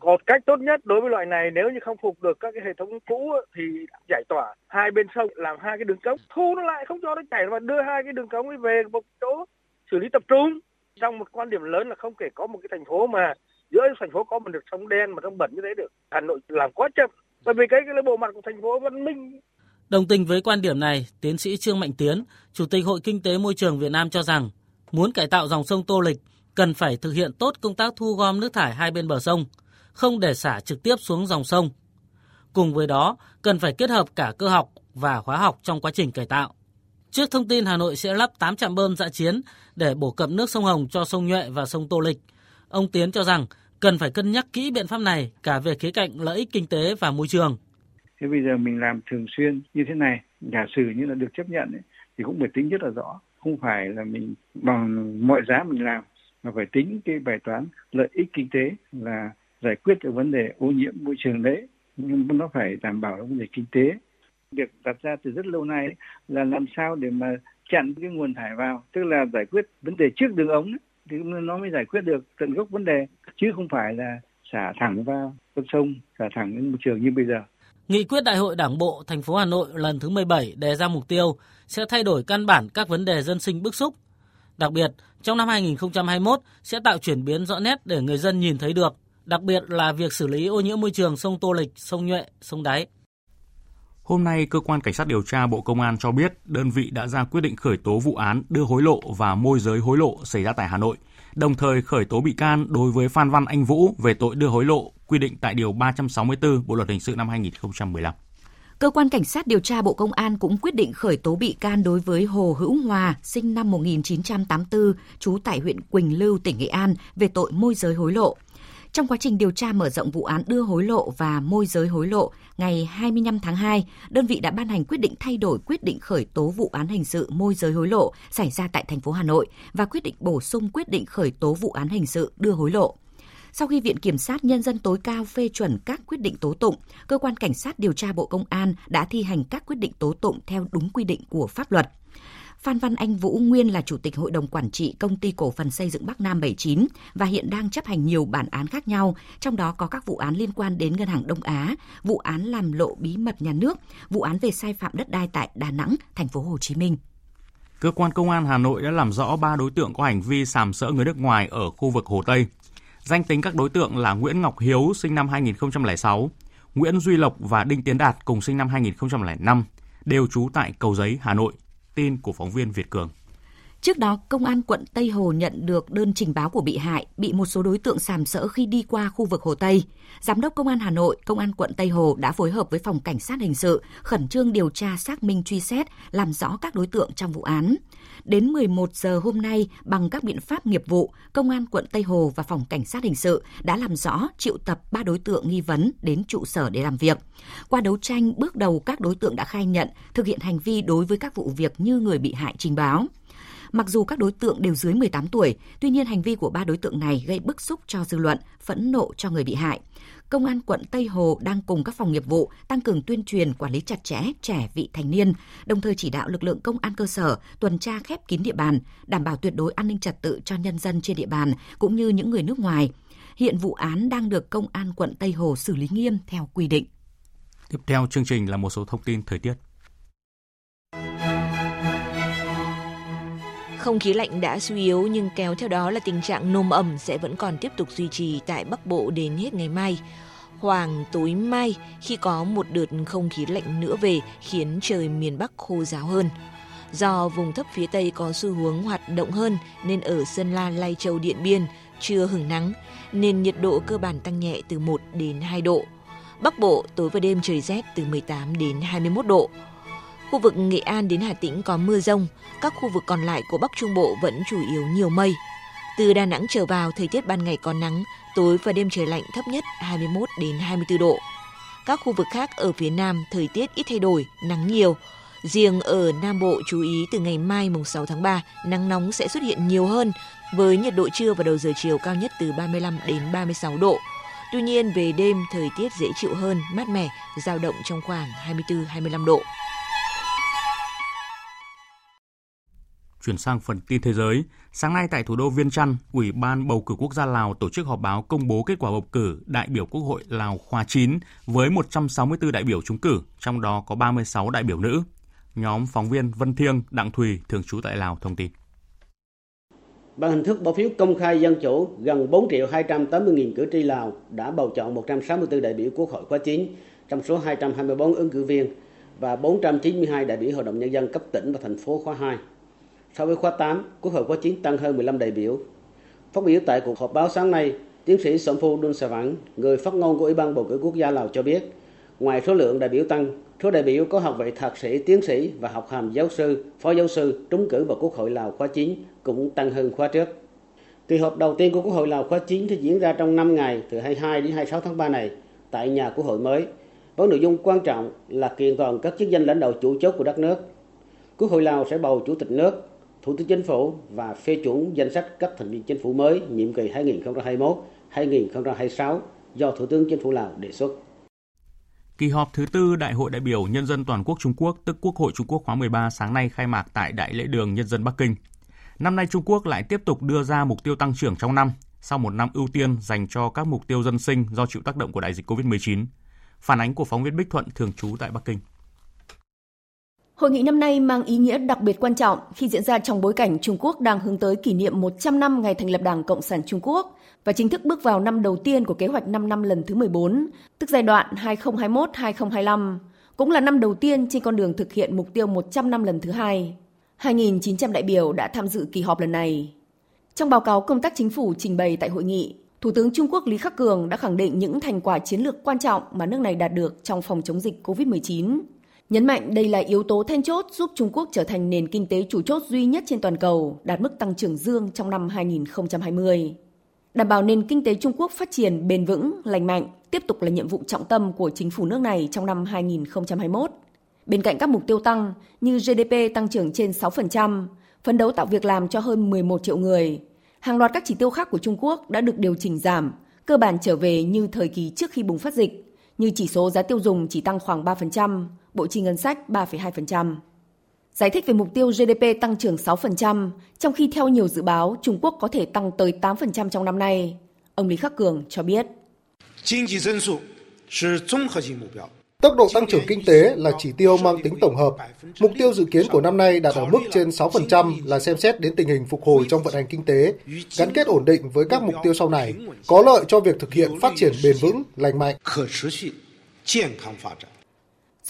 còn cách tốt nhất đối với loại này nếu như không phục được các cái hệ thống cũ thì giải tỏa hai bên sông làm hai cái đường cống thu nó lại không cho nó chảy mà đưa hai cái đường cống ấy về một chỗ xử lý tập trung trong một quan điểm lớn là không thể có một cái thành phố mà giữa thành phố có một được sông đen mà sông bẩn như thế được hà nội làm quá chậm bởi vì cái cái bộ mặt của thành phố văn minh Đồng tình với quan điểm này, tiến sĩ Trương Mạnh Tiến, Chủ tịch Hội Kinh tế Môi trường Việt Nam cho rằng, muốn cải tạo dòng sông Tô Lịch, cần phải thực hiện tốt công tác thu gom nước thải hai bên bờ sông, không để xả trực tiếp xuống dòng sông. Cùng với đó, cần phải kết hợp cả cơ học và hóa học trong quá trình cải tạo. Trước thông tin Hà Nội sẽ lắp 8 trạm bơm dã chiến để bổ cập nước sông Hồng cho sông Nhuệ và sông Tô Lịch, ông Tiến cho rằng cần phải cân nhắc kỹ biện pháp này cả về khía cạnh lợi ích kinh tế và môi trường. Thế bây giờ mình làm thường xuyên như thế này, giả sử như là được chấp nhận ấy, thì cũng phải tính rất là rõ. Không phải là mình bằng mọi giá mình làm, mà phải tính cái bài toán lợi ích kinh tế là giải quyết được vấn đề ô nhiễm môi trường đấy. Nhưng nó phải đảm bảo vấn đề kinh tế. Việc đặt ra từ rất lâu nay là làm sao để mà chặn cái nguồn thải vào, tức là giải quyết vấn đề trước đường ống ấy, thì nó mới giải quyết được tận gốc vấn đề, chứ không phải là xả thẳng vào con sông, xả thẳng đến môi trường như bây giờ. Nghị quyết Đại hội Đảng bộ thành phố Hà Nội lần thứ 17 đề ra mục tiêu sẽ thay đổi căn bản các vấn đề dân sinh bức xúc. Đặc biệt, trong năm 2021 sẽ tạo chuyển biến rõ nét để người dân nhìn thấy được, đặc biệt là việc xử lý ô nhiễm môi trường sông Tô Lịch, sông Nhuệ, sông Đáy. Hôm nay, Cơ quan Cảnh sát điều tra Bộ Công an cho biết đơn vị đã ra quyết định khởi tố vụ án đưa hối lộ và môi giới hối lộ xảy ra tại Hà Nội, đồng thời khởi tố bị can đối với Phan Văn Anh Vũ về tội đưa hối lộ quy định tại Điều 364 Bộ Luật Hình sự năm 2015. Cơ quan Cảnh sát điều tra Bộ Công an cũng quyết định khởi tố bị can đối với Hồ Hữu Hòa, sinh năm 1984, trú tại huyện Quỳnh Lưu, tỉnh Nghệ An, về tội môi giới hối lộ. Trong quá trình điều tra mở rộng vụ án đưa hối lộ và môi giới hối lộ, ngày 25 tháng 2, đơn vị đã ban hành quyết định thay đổi quyết định khởi tố vụ án hình sự môi giới hối lộ xảy ra tại thành phố Hà Nội và quyết định bổ sung quyết định khởi tố vụ án hình sự đưa hối lộ. Sau khi Viện Kiểm sát Nhân dân tối cao phê chuẩn các quyết định tố tụng, Cơ quan Cảnh sát điều tra Bộ Công an đã thi hành các quyết định tố tụng theo đúng quy định của pháp luật. Phan Văn Anh Vũ nguyên là Chủ tịch Hội đồng Quản trị Công ty Cổ phần Xây dựng Bắc Nam 79 và hiện đang chấp hành nhiều bản án khác nhau, trong đó có các vụ án liên quan đến Ngân hàng Đông Á, vụ án làm lộ bí mật nhà nước, vụ án về sai phạm đất đai tại Đà Nẵng, thành phố Hồ Chí Minh. Cơ quan công an Hà Nội đã làm rõ 3 đối tượng có hành vi sàm sỡ người nước ngoài ở khu vực Hồ Tây. Danh tính các đối tượng là Nguyễn Ngọc Hiếu sinh năm 2006, Nguyễn Duy Lộc và Đinh Tiến Đạt cùng sinh năm 2005, đều trú tại Cầu Giấy, Hà Nội. Tin của phóng viên Việt Cường. Trước đó, Công an quận Tây Hồ nhận được đơn trình báo của bị hại bị một số đối tượng sàm sỡ khi đi qua khu vực Hồ Tây. Giám đốc Công an Hà Nội, Công an quận Tây Hồ đã phối hợp với Phòng Cảnh sát Hình sự khẩn trương điều tra xác minh truy xét, làm rõ các đối tượng trong vụ án. Đến 11 giờ hôm nay, bằng các biện pháp nghiệp vụ, Công an quận Tây Hồ và Phòng Cảnh sát Hình sự đã làm rõ triệu tập 3 đối tượng nghi vấn đến trụ sở để làm việc. Qua đấu tranh, bước đầu các đối tượng đã khai nhận thực hiện hành vi đối với các vụ việc như người bị hại trình báo. Mặc dù các đối tượng đều dưới 18 tuổi, tuy nhiên hành vi của ba đối tượng này gây bức xúc cho dư luận, phẫn nộ cho người bị hại. Công an quận Tây Hồ đang cùng các phòng nghiệp vụ tăng cường tuyên truyền quản lý chặt chẽ trẻ vị thành niên, đồng thời chỉ đạo lực lượng công an cơ sở tuần tra khép kín địa bàn, đảm bảo tuyệt đối an ninh trật tự cho nhân dân trên địa bàn cũng như những người nước ngoài. Hiện vụ án đang được công an quận Tây Hồ xử lý nghiêm theo quy định. Tiếp theo chương trình là một số thông tin thời tiết. Không khí lạnh đã suy yếu nhưng kéo theo đó là tình trạng nồm ẩm sẽ vẫn còn tiếp tục duy trì tại Bắc Bộ đến hết ngày mai. Khoảng tối mai khi có một đợt không khí lạnh nữa về khiến trời miền Bắc khô ráo hơn. Do vùng thấp phía Tây có xu hướng hoạt động hơn nên ở Sơn La, Lai Châu, Điện Biên chưa hứng nắng nên nhiệt độ cơ bản tăng nhẹ từ 1 đến 2 độ. Bắc Bộ tối và đêm trời rét từ 18 đến 21 độ. Khu vực Nghệ An đến Hà Tĩnh có mưa rông, các khu vực còn lại của Bắc Trung Bộ vẫn chủ yếu nhiều mây. Từ Đà Nẵng trở vào, thời tiết ban ngày có nắng, tối và đêm trời lạnh thấp nhất 21 đến 24 độ. Các khu vực khác ở phía Nam thời tiết ít thay đổi, nắng nhiều. Riêng ở Nam Bộ chú ý từ ngày mai mùng 6 tháng 3, nắng nóng sẽ xuất hiện nhiều hơn với nhiệt độ trưa và đầu giờ chiều cao nhất từ 35 đến 36 độ. Tuy nhiên về đêm thời tiết dễ chịu hơn, mát mẻ, dao động trong khoảng 24-25 độ. Chuyển sang phần tin thế giới, sáng nay tại thủ đô Viên Chăn, Ủy ban bầu cử quốc gia Lào tổ chức họp báo công bố kết quả bầu cử đại biểu Quốc hội Lào khóa 9 với 164 đại biểu trúng cử, trong đó có 36 đại biểu nữ. Nhóm phóng viên Vân Thiêng, Đặng Thùy thường trú tại Lào thông tin. Bằng hình thức bỏ phiếu công khai dân chủ, gần 4 triệu 280 nghìn cử tri Lào đã bầu chọn 164 đại biểu Quốc hội khóa 9 trong số 224 ứng cử viên và 492 đại biểu Hội đồng Nhân dân cấp tỉnh và thành phố khóa 2. So với khóa 8, Quốc hội khóa 9 tăng hơn 15 đại biểu. Phát biểu tại cuộc họp báo sáng nay, tiến sĩ Sompu Đun Sà Vắng, người phát ngôn của Ủy ban bầu cử quốc gia Lào cho biết, ngoài số lượng đại biểu tăng, số đại biểu có học vị thạc sĩ, tiến sĩ và học hàm giáo sư, phó giáo sư trúng cử vào Quốc hội Lào khóa 9 cũng tăng hơn khóa trước. Kỳ họp đầu tiên của Quốc hội Lào khóa 9 sẽ diễn ra trong 5 ngày từ 22 đến 26 tháng 3 này tại nhà Quốc hội mới với nội dung quan trọng là kiện toàn các chức danh lãnh đạo chủ chốt của đất nước. Quốc hội Lào sẽ bầu Chủ tịch nước, Thủ tướng Chính phủ và phê chuẩn danh sách các thành viên chính phủ mới nhiệm kỳ 2021-2026 do Thủ tướng Chính phủ Lào đề xuất. Kỳ họp thứ tư Đại hội đại biểu Nhân dân toàn quốc Trung Quốc, tức Quốc hội Trung Quốc khóa 13 sáng nay khai mạc tại Đại lễ đường Nhân dân Bắc Kinh. Năm nay Trung Quốc lại tiếp tục đưa ra mục tiêu tăng trưởng trong năm, sau một năm ưu tiên dành cho các mục tiêu dân sinh do chịu tác động của đại dịch COVID-19. Phản ánh của phóng viên Bích Thuận thường trú tại Bắc Kinh. Hội nghị năm nay mang ý nghĩa đặc biệt quan trọng khi diễn ra trong bối cảnh Trung Quốc đang hướng tới kỷ niệm 100 năm ngày thành lập Đảng Cộng sản Trung Quốc và chính thức bước vào năm đầu tiên của kế hoạch 5 năm lần thứ 14, tức giai đoạn 2021-2025, cũng là năm đầu tiên trên con đường thực hiện mục tiêu 100 năm lần thứ hai. 2.900 đại biểu đã tham dự kỳ họp lần này. Trong báo cáo công tác chính phủ trình bày tại hội nghị, Thủ tướng Trung Quốc Lý Khắc Cường đã khẳng định những thành quả chiến lược quan trọng mà nước này đạt được trong phòng chống dịch COVID-19. Nhấn mạnh đây là yếu tố then chốt giúp Trung Quốc trở thành nền kinh tế chủ chốt duy nhất trên toàn cầu, đạt mức tăng trưởng dương trong năm 2020. Đảm bảo nền kinh tế Trung Quốc phát triển bền vững, lành mạnh tiếp tục là nhiệm vụ trọng tâm của chính phủ nước này trong năm 2021. Bên cạnh các mục tiêu tăng như GDP tăng trưởng trên 6%, phấn đấu tạo việc làm cho hơn 11 triệu người, hàng loạt các chỉ tiêu khác của Trung Quốc đã được điều chỉnh giảm, cơ bản trở về như thời kỳ trước khi bùng phát dịch, như chỉ số giá tiêu dùng chỉ tăng khoảng 3%, bộ chi ngân sách 3,2%. Giải thích về mục tiêu GDP tăng trưởng 6%, trong khi theo nhiều dự báo Trung Quốc có thể tăng tới 8% trong năm nay. Ông Lý Khắc Cường cho biết. Tốc độ tăng trưởng kinh tế là chỉ tiêu mang tính tổng hợp. Mục tiêu dự kiến của năm nay đạt ở mức trên 6% là xem xét đến tình hình phục hồi trong vận hành kinh tế, gắn kết ổn định với các mục tiêu sau này, có lợi cho việc thực hiện phát triển bền vững, lành mạnh.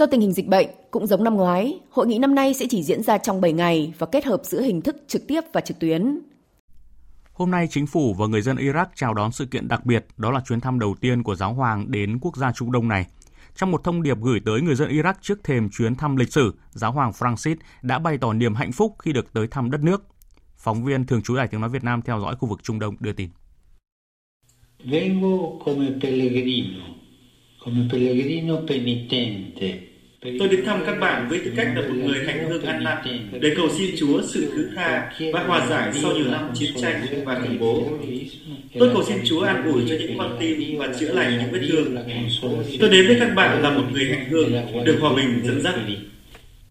Do tình hình dịch bệnh, cũng giống năm ngoái, hội nghị năm nay sẽ chỉ diễn ra trong 7 ngày và kết hợp giữa hình thức trực tiếp và trực tuyến. Hôm nay, chính phủ và người dân Iraq chào đón sự kiện đặc biệt, đó là chuyến thăm đầu tiên của giáo hoàng đến quốc gia Trung Đông này. Trong một thông điệp gửi tới người dân Iraq trước thềm chuyến thăm lịch sử, giáo hoàng Francis đã bày tỏ niềm hạnh phúc khi được tới thăm đất nước. Phóng viên thường trú Đài Tiếng Nói Việt Nam theo dõi khu vực Trung Đông đưa tin. Vengo come pellegrino, come pellegrino penitente, Tôi đến thăm các bạn với tư cách là một người hành hương ăn năn để cầu xin Chúa sự thứ tha và hòa giải sau nhiều năm chiến tranh và khủng bố. Tôi cầu xin Chúa an ủi cho những con tim và chữa lành những vết thương. Tôi đến với các bạn là một người hành hương được hòa bình dẫn dắt.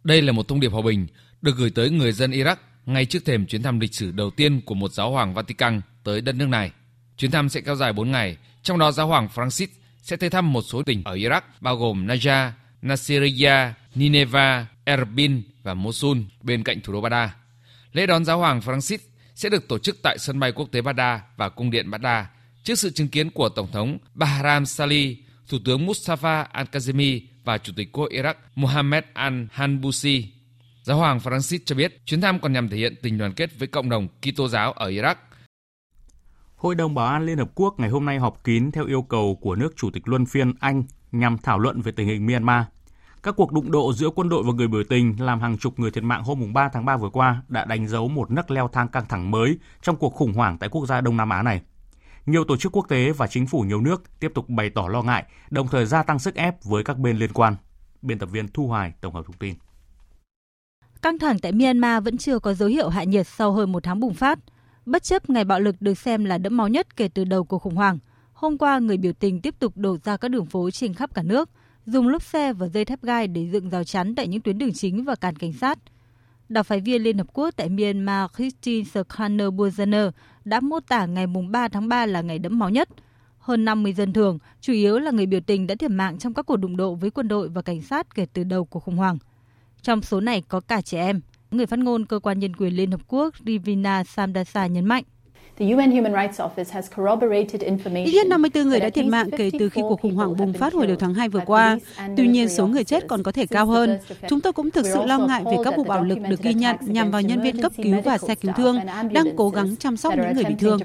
Đây là một thông điệp hòa bình được gửi tới người dân Iraq ngay trước thềm chuyến thăm lịch sử đầu tiên của một giáo hoàng Vatican tới đất nước này. Chuyến thăm sẽ kéo dài 4 ngày, trong đó giáo hoàng Francis sẽ tới thăm một số tỉnh ở Iraq bao gồm Najaf, Nasiriyah, Nineveh, Erbil và Mosul bên cạnh thủ đô Baghdad. Lễ đón giáo hoàng Francis sẽ được tổ chức tại sân bay quốc tế Baghdad và cung điện Baghdad trước sự chứng kiến của Tổng thống Bahram Salih, Thủ tướng Mustafa Al-Kazemi và Chủ tịch Quốc Iraq Mohammed Al-Hanbusi. Giáo hoàng Francis cho biết chuyến thăm còn nhằm thể hiện tình đoàn kết với cộng đồng Kitô giáo ở Iraq. Hội đồng Bảo an Liên Hợp Quốc ngày hôm nay họp kín theo yêu cầu của nước Chủ tịch Luân phiên Anh nhằm thảo luận về tình hình Myanmar. Các cuộc đụng độ giữa quân đội và người biểu tình làm hàng chục người thiệt mạng hôm 3 tháng 3 vừa qua đã đánh dấu một nấc leo thang căng thẳng mới trong cuộc khủng hoảng tại quốc gia Đông Nam Á này. Nhiều tổ chức quốc tế và chính phủ nhiều nước tiếp tục bày tỏ lo ngại, đồng thời gia tăng sức ép với các bên liên quan. Biên tập viên Thu Hoài tổng hợp thông tin. Căng thẳng tại Myanmar vẫn chưa có dấu hiệu hạ nhiệt sau hơn một tháng bùng phát. Bất chấp ngày bạo lực được xem là đẫm máu nhất kể từ đầu cuộc khủng hoảng, Hôm qua, người biểu tình tiếp tục đổ ra các đường phố trên khắp cả nước, dùng lốp xe và dây thép gai để dựng rào chắn tại những tuyến đường chính và cản cảnh sát. Đặc phái viên Liên Hợp Quốc tại Myanmar Christine Skarner Burgener đã mô tả ngày 3 tháng 3 là ngày đẫm máu nhất. Hơn 50 dân thường, chủ yếu là người biểu tình đã thiệt mạng trong các cuộc đụng độ với quân đội và cảnh sát kể từ đầu cuộc khủng hoảng. Trong số này có cả trẻ em. Người phát ngôn cơ quan nhân quyền Liên Hợp Quốc Rivina Samdasa nhấn mạnh. Ít nhất 54 người đã thiệt mạng kể từ khi cuộc khủng hoảng bùng phát hồi đầu tháng 2 vừa qua. Tuy nhiên, số người chết còn có thể cao hơn. Chúng tôi cũng thực sự lo ngại về các vụ bạo lực được ghi nhận nhằm vào nhân viên cấp cứu và xe cứu thương đang cố gắng chăm sóc những người bị thương.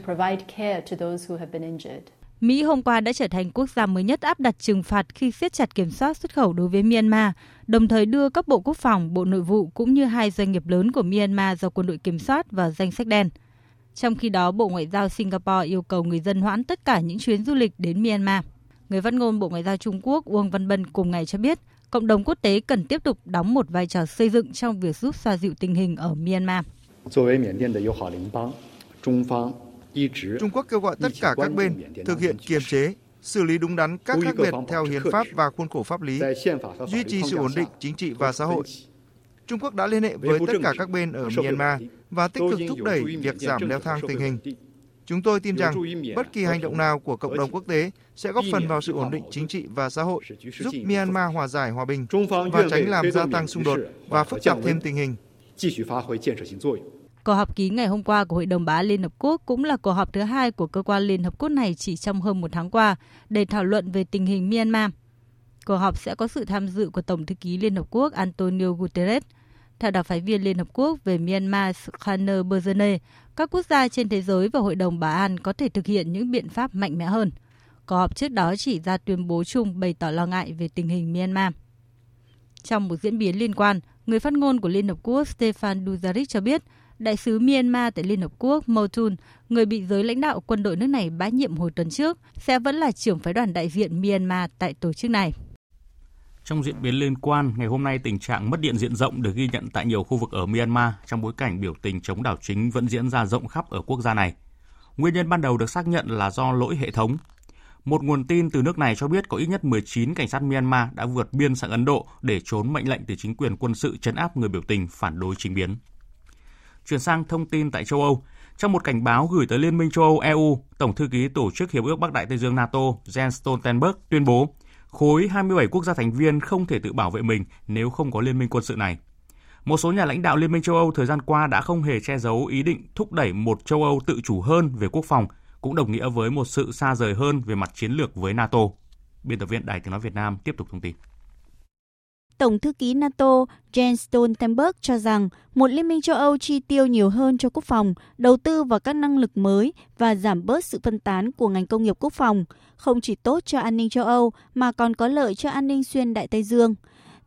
Mỹ hôm qua đã trở thành quốc gia mới nhất áp đặt trừng phạt khi siết chặt kiểm soát xuất khẩu đối với Myanmar, đồng thời đưa các bộ quốc phòng, bộ nội vụ cũng như hai doanh nghiệp lớn của Myanmar do quân đội kiểm soát vào danh sách đen. Trong khi đó, Bộ Ngoại giao Singapore yêu cầu người dân hoãn tất cả những chuyến du lịch đến Myanmar. Người phát ngôn Bộ Ngoại giao Trung Quốc Uông Văn Bân cùng ngày cho biết, cộng đồng quốc tế cần tiếp tục đóng một vai trò xây dựng trong việc giúp xoa dịu tình hình ở Myanmar. Trung Quốc kêu gọi tất cả các bên thực hiện kiềm chế, xử lý đúng đắn các khác biệt theo hiến pháp và khuôn khổ pháp lý, duy trì sự ổn định chính trị và xã hội. Trung Quốc đã liên hệ với tất cả các bên ở Myanmar và tích cực thúc đẩy việc giảm leo thang tình hình. Chúng tôi tin rằng bất kỳ hành động nào của cộng đồng quốc tế sẽ góp phần vào sự ổn định chính trị và xã hội, giúp Myanmar hòa giải hòa bình và tránh làm gia tăng xung đột và phức tạp thêm tình hình. Cuộc họp ký ngày hôm qua của Hội đồng Bá Liên Hợp Quốc cũng là cuộc họp thứ hai của cơ quan Liên Hợp Quốc này chỉ trong hơn một tháng qua để thảo luận về tình hình Myanmar. Cuộc họp sẽ có sự tham dự của Tổng thư ký Liên Hợp Quốc Antonio Guterres. Theo đặc phái viên Liên Hợp Quốc về Myanmar Shanner Berzene, các quốc gia trên thế giới và Hội đồng Bảo an có thể thực hiện những biện pháp mạnh mẽ hơn. Cuộc họp trước đó chỉ ra tuyên bố chung bày tỏ lo ngại về tình hình Myanmar. Trong một diễn biến liên quan, người phát ngôn của Liên Hợp Quốc Stefan Dujarric cho biết Đại sứ Myanmar tại Liên Hợp Quốc Motun, người bị giới lãnh đạo quân đội nước này bãi nhiệm hồi tuần trước, sẽ vẫn là trưởng phái đoàn đại diện Myanmar tại tổ chức này. Trong diễn biến liên quan, ngày hôm nay tình trạng mất điện diện rộng được ghi nhận tại nhiều khu vực ở Myanmar trong bối cảnh biểu tình chống đảo chính vẫn diễn ra rộng khắp ở quốc gia này. Nguyên nhân ban đầu được xác nhận là do lỗi hệ thống. Một nguồn tin từ nước này cho biết có ít nhất 19 cảnh sát Myanmar đã vượt biên sang Ấn Độ để trốn mệnh lệnh từ chính quyền quân sự chấn áp người biểu tình phản đối chính biến. Chuyển sang thông tin tại châu Âu, trong một cảnh báo gửi tới Liên minh châu Âu EU, Tổng thư ký Tổ chức Hiệp ước Bắc Đại Tây Dương NATO Jens Stoltenberg tuyên bố khối 27 quốc gia thành viên không thể tự bảo vệ mình nếu không có liên minh quân sự này. Một số nhà lãnh đạo Liên minh châu Âu thời gian qua đã không hề che giấu ý định thúc đẩy một châu Âu tự chủ hơn về quốc phòng, cũng đồng nghĩa với một sự xa rời hơn về mặt chiến lược với NATO. Biên tập viên Đài Tiếng Nói Việt Nam tiếp tục thông tin. Tổng thư ký NATO Jens Stoltenberg cho rằng một liên minh châu Âu chi tiêu nhiều hơn cho quốc phòng, đầu tư vào các năng lực mới và giảm bớt sự phân tán của ngành công nghiệp quốc phòng, không chỉ tốt cho an ninh châu Âu mà còn có lợi cho an ninh xuyên Đại Tây Dương.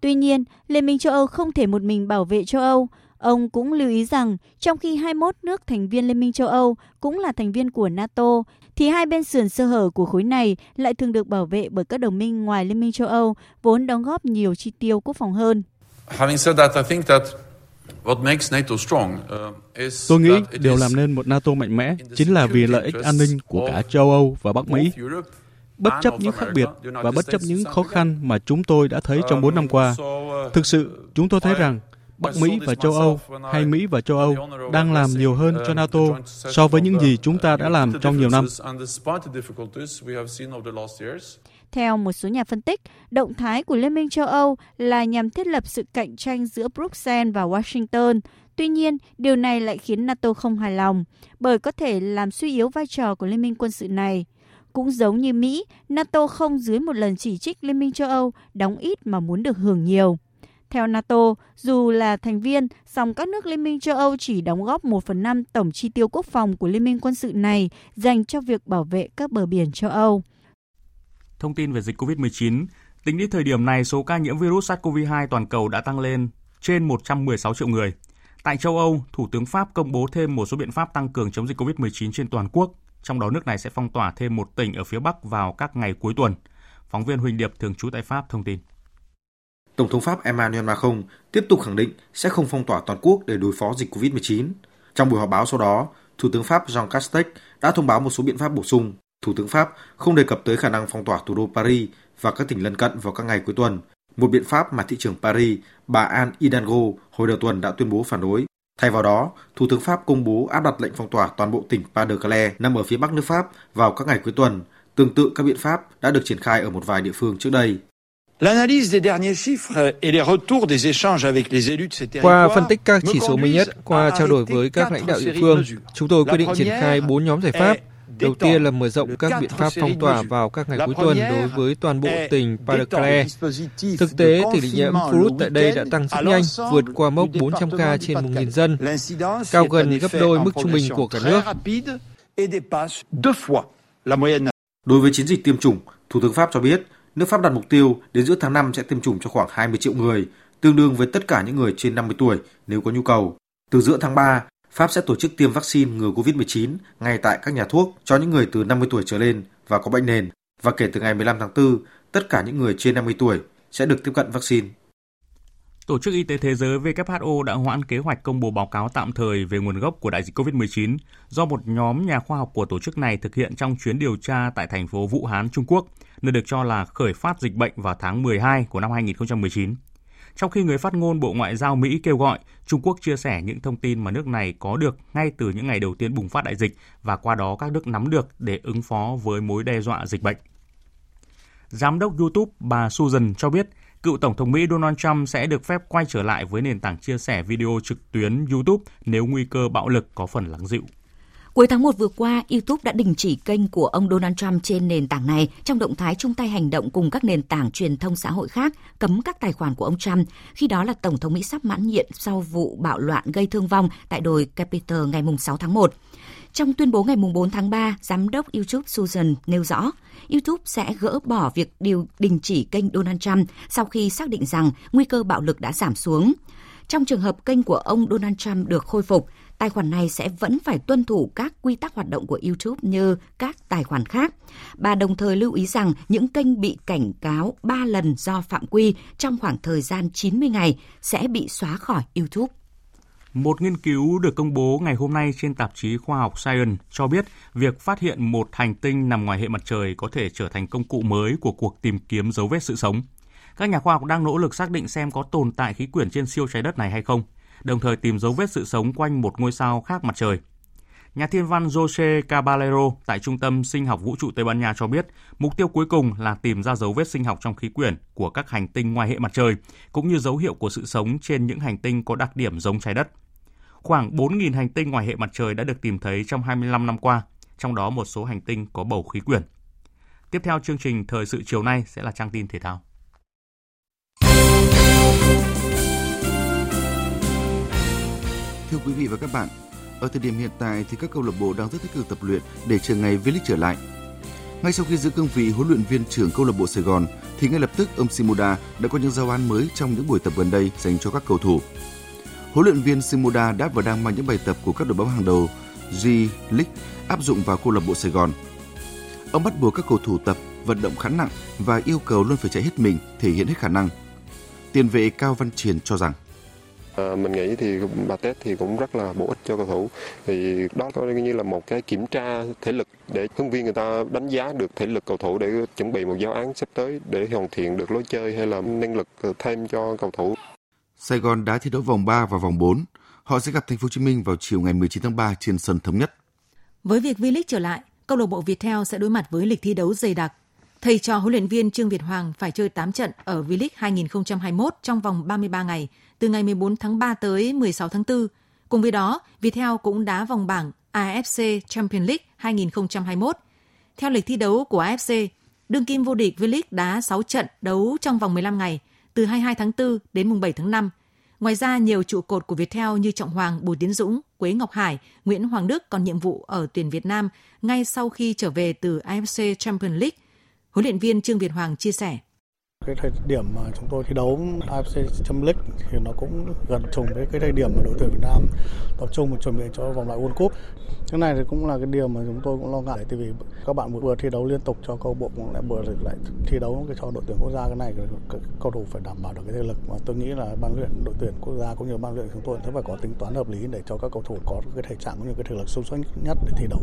Tuy nhiên, Liên minh châu Âu không thể một mình bảo vệ châu Âu. Ông cũng lưu ý rằng, trong khi 21 nước thành viên Liên minh châu Âu cũng là thành viên của NATO, thì hai bên sườn sơ hở của khối này lại thường được bảo vệ bởi các đồng minh ngoài Liên minh châu Âu, vốn đóng góp nhiều chi tiêu quốc phòng hơn. Tôi nghĩ điều làm nên một NATO mạnh mẽ chính là vì lợi ích an ninh của cả châu Âu và Bắc Mỹ. Bất chấp những khác biệt và bất chấp những khó khăn mà chúng tôi đã thấy trong 4 năm qua, thực sự chúng tôi thấy rằng Bắc Mỹ và châu Âu hay Mỹ và châu Âu đang làm nhiều hơn cho NATO so với những gì chúng ta đã làm trong nhiều năm. Theo một số nhà phân tích, động thái của Liên minh châu Âu là nhằm thiết lập sự cạnh tranh giữa Bruxelles và Washington. Tuy nhiên, điều này lại khiến NATO không hài lòng, bởi có thể làm suy yếu vai trò của Liên minh quân sự này. Cũng giống như Mỹ, NATO không dưới một lần chỉ trích Liên minh châu Âu đóng ít mà muốn được hưởng nhiều. Theo NATO, dù là thành viên, song các nước Liên minh châu Âu chỉ đóng góp 1 phần 5 tổng chi tiêu quốc phòng của Liên minh quân sự này dành cho việc bảo vệ các bờ biển châu Âu. Thông tin về dịch COVID-19, tính đến thời điểm này, số ca nhiễm virus SARS-CoV-2 toàn cầu đã tăng lên trên 116 triệu người. Tại châu Âu, Thủ tướng Pháp công bố thêm một số biện pháp tăng cường chống dịch COVID-19 trên toàn quốc, trong đó nước này sẽ phong tỏa thêm một tỉnh ở phía Bắc vào các ngày cuối tuần. Phóng viên Huỳnh Điệp thường trú tại Pháp thông tin. Tổng thống Pháp Emmanuel Macron tiếp tục khẳng định sẽ không phong tỏa toàn quốc để đối phó dịch COVID-19. Trong buổi họp báo sau đó, Thủ tướng Pháp Jean Castex đã thông báo một số biện pháp bổ sung. Thủ tướng Pháp không đề cập tới khả năng phong tỏa thủ đô Paris và các tỉnh lân cận vào các ngày cuối tuần, một biện pháp mà thị trưởng Paris, bà Anne Hidalgo hồi đầu tuần đã tuyên bố phản đối. Thay vào đó, Thủ tướng Pháp công bố áp đặt lệnh phong tỏa toàn bộ tỉnh Pas-de-Calais nằm ở phía bắc nước Pháp vào các ngày cuối tuần, tương tự các biện pháp đã được triển khai ở một vài địa phương trước đây. Qua phân tích các chỉ số mới nhất, qua trao đổi với các lãnh đạo địa phương, chúng tôi quyết định triển khai 4 nhóm giải pháp. Đầu tiên là mở rộng các biện pháp phong tỏa vào các ngày cuối tuần đối với toàn bộ tỉnh Pas-de-Calais. Thực tế, tỷ lệ nhiễm virus tại đây đã tăng rất nhanh, vượt qua mốc 400 ca trên 1.000 dân, cao gần gấp đôi mức trung bình của cả nước. Đối với chiến dịch tiêm chủng, Thủ tướng Pháp cho biết nước Pháp đặt mục tiêu đến giữa tháng 5 sẽ tiêm chủng cho khoảng 20 triệu người, tương đương với tất cả những người trên 50 tuổi nếu có nhu cầu. Từ giữa tháng 3, Pháp sẽ tổ chức tiêm vaccine ngừa COVID-19 ngay tại các nhà thuốc cho những người từ 50 tuổi trở lên và có bệnh nền. Và kể từ ngày 15 tháng 4, tất cả những người trên 50 tuổi sẽ được tiếp cận vaccine. Tổ chức Y tế Thế giới WHO đã hoãn kế hoạch công bố báo cáo tạm thời về nguồn gốc của đại dịch COVID-19 do một nhóm nhà khoa học của tổ chức này thực hiện trong chuyến điều tra tại thành phố Vũ Hán, Trung Quốc, nơi được cho là khởi phát dịch bệnh vào tháng 12 của năm 2019. Trong khi người phát ngôn Bộ Ngoại giao Mỹ kêu gọi, Trung Quốc chia sẻ những thông tin mà nước này có được ngay từ những ngày đầu tiên bùng phát đại dịch và qua đó các nước nắm được để ứng phó với mối đe dọa dịch bệnh. Giám đốc YouTube bà Susan cho biết, cựu Tổng thống Mỹ Donald Trump sẽ được phép quay trở lại với nền tảng chia sẻ video trực tuyến YouTube nếu nguy cơ bạo lực có phần lắng dịu. Cuối tháng 1 vừa qua, YouTube đã đình chỉ kênh của ông Donald Trump trên nền tảng này trong động thái chung tay hành động cùng các nền tảng truyền thông xã hội khác cấm các tài khoản của ông Trump, khi đó là Tổng thống Mỹ sắp mãn nhiệm sau vụ bạo loạn gây thương vong tại đồi Capitol ngày 6 tháng 1. Trong tuyên bố ngày 4 tháng 3, giám đốc YouTube Susan nêu rõ, YouTube sẽ gỡ bỏ việc điều đình chỉ kênh Donald Trump sau khi xác định rằng nguy cơ bạo lực đã giảm xuống. Trong trường hợp kênh của ông Donald Trump được khôi phục, tài khoản này sẽ vẫn phải tuân thủ các quy tắc hoạt động của YouTube như các tài khoản khác. Bà đồng thời lưu ý rằng những kênh bị cảnh cáo 3 lần do phạm quy trong khoảng thời gian 90 ngày sẽ bị xóa khỏi YouTube. Một nghiên cứu được công bố ngày hôm nay trên tạp chí khoa học Science cho biết việc phát hiện một hành tinh nằm ngoài hệ mặt trời có thể trở thành công cụ mới của cuộc tìm kiếm dấu vết sự sống. Các nhà khoa học đang nỗ lực xác định xem có tồn tại khí quyển trên siêu trái đất này hay không, đồng thời tìm dấu vết sự sống quanh một ngôi sao khác mặt trời. Nhà thiên văn Jose Caballero tại Trung tâm Sinh học Vũ trụ Tây Ban Nha cho biết, mục tiêu cuối cùng là tìm ra dấu vết sinh học trong khí quyển của các hành tinh ngoài hệ mặt trời, cũng như dấu hiệu của sự sống trên những hành tinh có đặc điểm giống trái đất. Khoảng 4.000 hành tinh ngoài hệ mặt trời đã được tìm thấy trong 25 năm qua, trong đó một số hành tinh có bầu khí quyển. Tiếp theo chương trình Thời sự chiều nay sẽ là trang tin thể thao. Thưa quý vị và các bạn, ở thời điểm hiện tại thì các câu lạc bộ đang rất tích cực tập luyện để chờ ngày V-League trở lại. Ngay sau khi giữ cương vị huấn luyện viên trưởng câu lạc bộ Sài Gòn, thì ngay lập tức ông Shimoda đã có những giao án mới trong những buổi tập gần đây dành cho các cầu thủ. Huấn luyện viên Shimoda đã và đang mang những bài tập của các đội bóng hàng đầu G-League áp dụng vào câu lạc bộ Sài Gòn. Ông bắt buộc các cầu thủ tập vận động khá nặng và yêu cầu luôn phải chạy hết mình, thể hiện hết khả năng. Tiền vệ Cao Văn Triền cho rằng À, mình nghĩ thì bà Tết thì cũng rất là bổ ích cho cầu thủ thì đó coi như là một cái kiểm tra thể lực để huấn viên người ta đánh giá được thể lực cầu thủ để chuẩn bị một giáo án sắp tới để hoàn thiện được lối chơi hay là năng lực thêm cho cầu thủ. Sài Gòn đã thi đấu vòng 3 và vòng 4. Họ sẽ gặp Thành phố Hồ Chí Minh vào chiều ngày 19 tháng 3 trên sân thống nhất. Với việc V-League trở lại, câu lạc bộ Viettel sẽ đối mặt với lịch thi đấu dày đặc. Thầy trò huấn luyện viên Trương Việt Hoàng phải chơi 8 trận ở V-League 2021 trong vòng 33 ngày, từ ngày 14 tháng 3 tới 16 tháng 4. Cùng với đó, Viettel cũng đá vòng bảng AFC Champions League 2021. Theo lịch thi đấu của AFC, đương kim vô địch V-League đá 6 trận đấu trong vòng 15 ngày, từ 22 tháng 4 đến mùng 7 tháng 5. Ngoài ra, nhiều trụ cột của Viettel như Trọng Hoàng, Bùi Tiến Dũng, Quế Ngọc Hải, Nguyễn Hoàng Đức còn nhiệm vụ ở tuyển Việt Nam ngay sau khi trở về từ AFC Champions League. Huấn luyện viên Trương Việt Hoàng chia sẻ cái thời điểm mà chúng tôi thi đấu AFC Champions League thì nó cũng gần trùng với cái thời điểm mà đội tuyển Việt Nam tập trung và chuẩn bị cho vòng loại World Cup. Cái này thì cũng là cái điều mà chúng tôi cũng lo ngại tại vì các bạn vừa thi đấu liên tục cho câu bộ lại vừa lại thi đấu cái cho đội tuyển quốc gia cái này cầu thủ phải đảm bảo được cái thể lực mà tôi nghĩ là ban luyện đội tuyển quốc gia cũng như ban luyện chúng tôi sẽ phải có tính toán hợp lý để cho các cầu thủ có cái thể trạng cũng như cái thể lực sung sức nhất để thi đấu.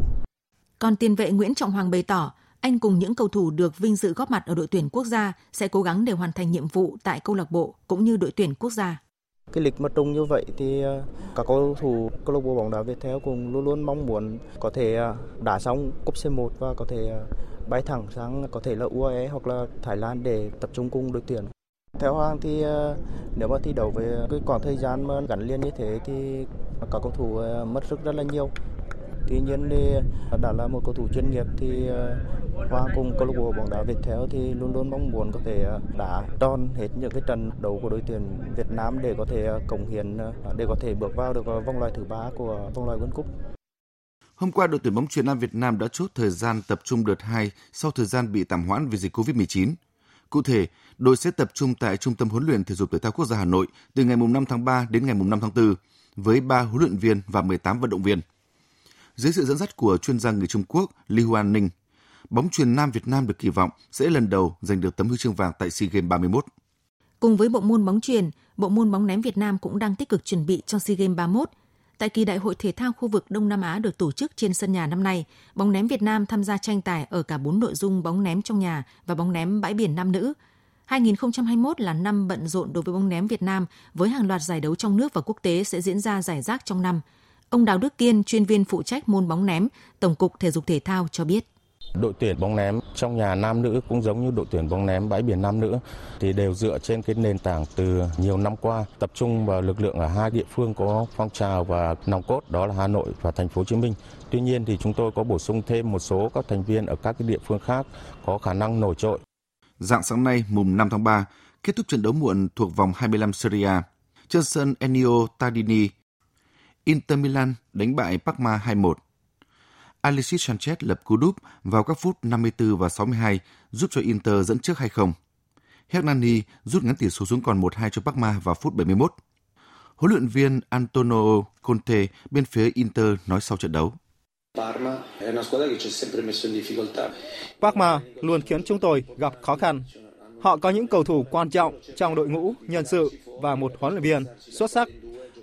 Còn tiền vệ Nguyễn Trọng Hoàng bày tỏ anh cùng những cầu thủ được vinh dự góp mặt ở đội tuyển quốc gia sẽ cố gắng để hoàn thành nhiệm vụ tại câu lạc bộ cũng như đội tuyển quốc gia. Cái lịch mà trùng như vậy thì ờ, các cầu thủ, câu lạc bộ bóng đá việt theo cùng luôn luôn mong muốn có thể ờ, đá xong cúp C1 và có thể ờ, bay thẳng sang có thể là UAE hoặc là Thái Lan để tập trung cùng đội tuyển. Theo Hoàng thì nếu mà thi đấu với cái khoảng thời gian mà gắn liền như thế thì các cầu thủ mất sức rất là nhiều. Tuy nhiên thì à, đã là một cầu thủ chuyên nghiệp thì à, Hoa cùng câu lạc bộ bóng đá Việt Theo thì luôn luôn mong muốn có thể à, đá tròn hết những cái trận đấu của đội tuyển Việt Nam để có thể cống hiến để có thể bước vào được vòng loại thứ ba của vòng loại World Cup. Hôm qua, đội tuyển bóng chuyền nam Việt Nam đã chốt thời gian tập trung đợt 2 sau thời gian bị tạm hoãn vì dịch COVID-19. Cụ thể, đội sẽ tập trung tại Trung tâm huấn luyện thể dục thể thao quốc gia Hà Nội từ ngày 5 tháng 3 đến ngày 5 tháng 4 với 3 huấn luyện viên và 18 vận động viên. Dưới sự dẫn dắt của chuyên gia người Trung Quốc Li Huan Ninh, bóng truyền nam Việt Nam được kỳ vọng sẽ lần đầu giành được tấm huy chương vàng tại SEA Games 31. Cùng với bộ môn bóng truyền bộ môn bóng ném Việt Nam cũng đang tích cực chuẩn bị cho SEA Games 31 Tại kỳ đại hội thể thao khu vực Đông Nam Á được tổ chức trên sân nhà năm nay, bóng ném Việt Nam tham gia tranh tài ở cả 4 nội dung bóng ném trong nhà và bóng ném bãi biển nam nữ. 2021 là năm bận rộn đối với bóng ném Việt Nam với hàng loạt giải đấu trong nước và quốc tế sẽ diễn ra giải rác trong năm. Ông Đào Đức Kiên, chuyên viên phụ trách môn bóng ném, Tổng cục Thể dục Thể thao cho biết. Đội tuyển bóng ném trong nhà nam nữ cũng giống như đội tuyển bóng ném bãi biển nam nữ thì đều dựa trên cái nền tảng từ nhiều năm qua tập trung vào lực lượng ở hai địa phương có phong trào và nòng cốt đó là Hà Nội và thành phố Hồ Chí Minh. Tuy nhiên thì chúng tôi có bổ sung thêm một số các thành viên ở các cái địa phương khác có khả năng nổi trội. Dạng sáng nay mùng 5 tháng 3, kết thúc trận đấu muộn thuộc vòng 25 Serie A. Trên sân Ennio Tardini, Inter Milan đánh bại Parma 2-1. Alexis Sanchez lập cú đúp vào các phút 54 và 62 giúp cho Inter dẫn trước 2-0. Hernani rút ngắn tỷ số xuống còn 1-2 cho Parma vào phút 71. Huấn luyện viên Antonio Conte bên phía Inter nói sau trận đấu. Parma luôn khiến chúng tôi gặp khó khăn. Họ có những cầu thủ quan trọng trong đội ngũ, nhân sự và một huấn luyện viên xuất sắc.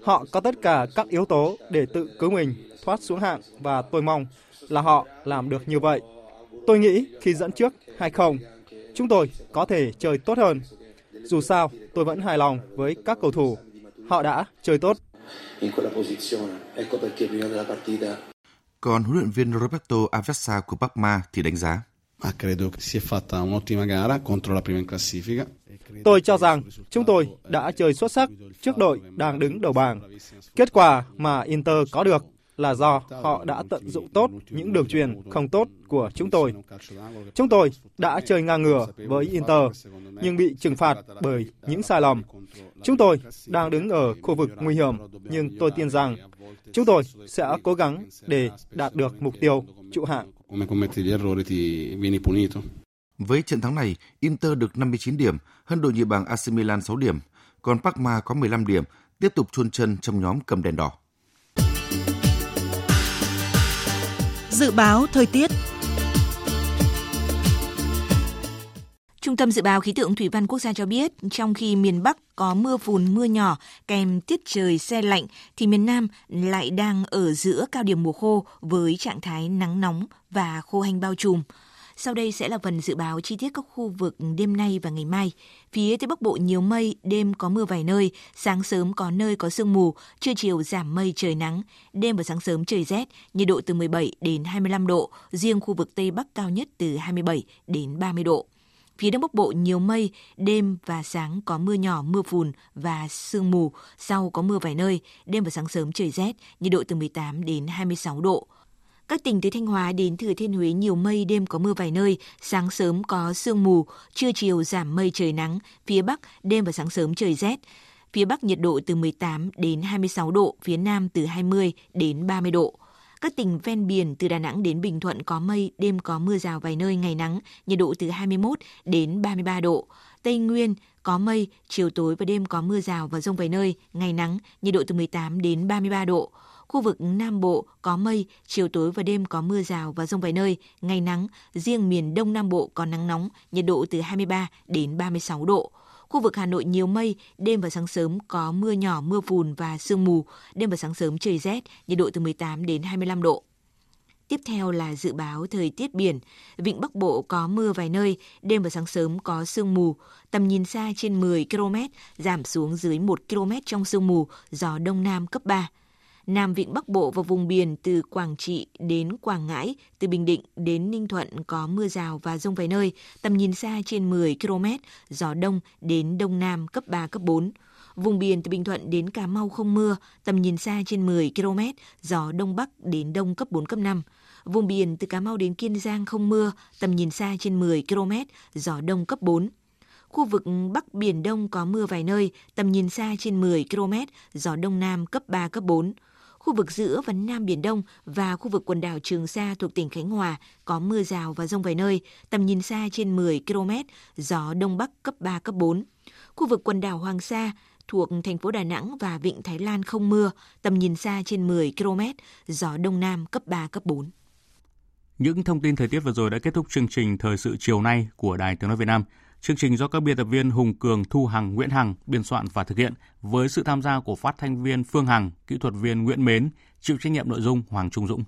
Họ có tất cả các yếu tố để tự cứu mình thoát xuống hạng và tôi mong là họ làm được như vậy. Tôi nghĩ khi dẫn trước 2-0, chúng tôi có thể chơi tốt hơn. Dù sao, tôi vẫn hài lòng với các cầu thủ. Họ đã chơi tốt. Còn huấn luyện viên Roberto Avessa của Parma thì đánh giá. Tôi cho rằng chúng tôi đã chơi xuất sắc trước đội đang đứng đầu bảng. Kết quả mà Inter có được là do họ đã tận dụng tốt những đường truyền không tốt của chúng tôi. Chúng tôi đã chơi ngang ngửa với Inter, nhưng bị trừng phạt bởi những sai lầm. Chúng tôi đang đứng ở khu vực nguy hiểm, nhưng tôi tin rằng chúng tôi sẽ cố gắng để đạt được mục tiêu trụ hạng. Với trận thắng này, Inter được 59 điểm, hơn đội nhì bảng AC Milan 6 điểm, còn Parma có 15 điểm, tiếp tục chôn chân trong nhóm cầm đèn đỏ. Dự báo thời tiết Trung tâm Dự báo Khí tượng Thủy văn Quốc gia cho biết, trong khi miền Bắc có mưa phùn mưa nhỏ kèm tiết trời xe lạnh, thì miền Nam lại đang ở giữa cao điểm mùa khô với trạng thái nắng nóng và khô hành bao trùm. Sau đây sẽ là phần dự báo chi tiết các khu vực đêm nay và ngày mai. Phía Tây Bắc Bộ nhiều mây, đêm có mưa vài nơi, sáng sớm có nơi có sương mù, trưa chiều giảm mây trời nắng, đêm và sáng sớm trời rét, nhiệt độ từ 17 đến 25 độ, riêng khu vực Tây Bắc cao nhất từ 27 đến 30 độ. Phía Đông Bắc Bộ nhiều mây, đêm và sáng có mưa nhỏ, mưa phùn và sương mù, sau có mưa vài nơi, đêm và sáng sớm trời rét, nhiệt độ từ 18 đến 26 độ. Các tỉnh từ Thanh Hóa đến Thừa Thiên Huế nhiều mây, đêm có mưa vài nơi, sáng sớm có sương mù, trưa chiều giảm mây trời nắng, phía Bắc đêm và sáng sớm trời rét. Phía Bắc nhiệt độ từ 18 đến 26 độ, phía Nam từ 20 đến 30 độ. Các tỉnh ven biển từ Đà Nẵng đến Bình Thuận có mây, đêm có mưa rào vài nơi, ngày nắng, nhiệt độ từ 21 đến 33 độ. Tây Nguyên có mây, chiều tối và đêm có mưa rào và rông vài nơi, ngày nắng, nhiệt độ từ 18 đến 33 độ. Khu vực Nam Bộ có mây, chiều tối và đêm có mưa rào và rông vài nơi, ngày nắng, riêng miền Đông Nam Bộ có nắng nóng, nhiệt độ từ 23 đến 36 độ. Khu vực Hà Nội nhiều mây, đêm và sáng sớm có mưa nhỏ, mưa phùn và sương mù, đêm và sáng sớm trời rét, nhiệt độ từ 18 đến 25 độ. Tiếp theo là dự báo thời tiết biển. Vịnh Bắc Bộ có mưa vài nơi, đêm và sáng sớm có sương mù. Tầm nhìn xa trên 10 km, giảm xuống dưới 1 km trong sương mù, gió Đông Nam cấp 3. Nam Vịnh Bắc Bộ và vùng biển từ Quảng Trị đến Quảng Ngãi, từ Bình Định đến Ninh Thuận có mưa rào và rông vài nơi, tầm nhìn xa trên 10 km, gió đông đến đông nam cấp 3, cấp 4. Vùng biển từ Bình Thuận đến Cà Mau không mưa, tầm nhìn xa trên 10 km, gió đông bắc đến đông cấp 4, cấp 5. Vùng biển từ Cà Mau đến Kiên Giang không mưa, tầm nhìn xa trên 10 km, gió đông cấp 4. Khu vực Bắc Biển Đông có mưa vài nơi, tầm nhìn xa trên 10 km, gió Đông Nam cấp 3, cấp 4. Khu vực giữa và Nam Biển Đông và khu vực quần đảo Trường Sa thuộc tỉnh Khánh Hòa có mưa rào và rông vài nơi, tầm nhìn xa trên 10 km, gió Đông Bắc cấp 3, cấp 4. Khu vực quần đảo Hoàng Sa thuộc thành phố Đà Nẵng và Vịnh Thái Lan không mưa, tầm nhìn xa trên 10 km, gió Đông Nam cấp 3, cấp 4. Những thông tin thời tiết vừa rồi đã kết thúc chương trình Thời sự chiều nay của Đài Tiếng Nói Việt Nam. Chương trình do các biên tập viên Hùng Cường, Thu Hằng, Nguyễn Hằng biên soạn và thực hiện với sự tham gia của phát thanh viên Phương Hằng, kỹ thuật viên Nguyễn Mến, chịu trách nhiệm nội dung Hoàng Trung Dũng.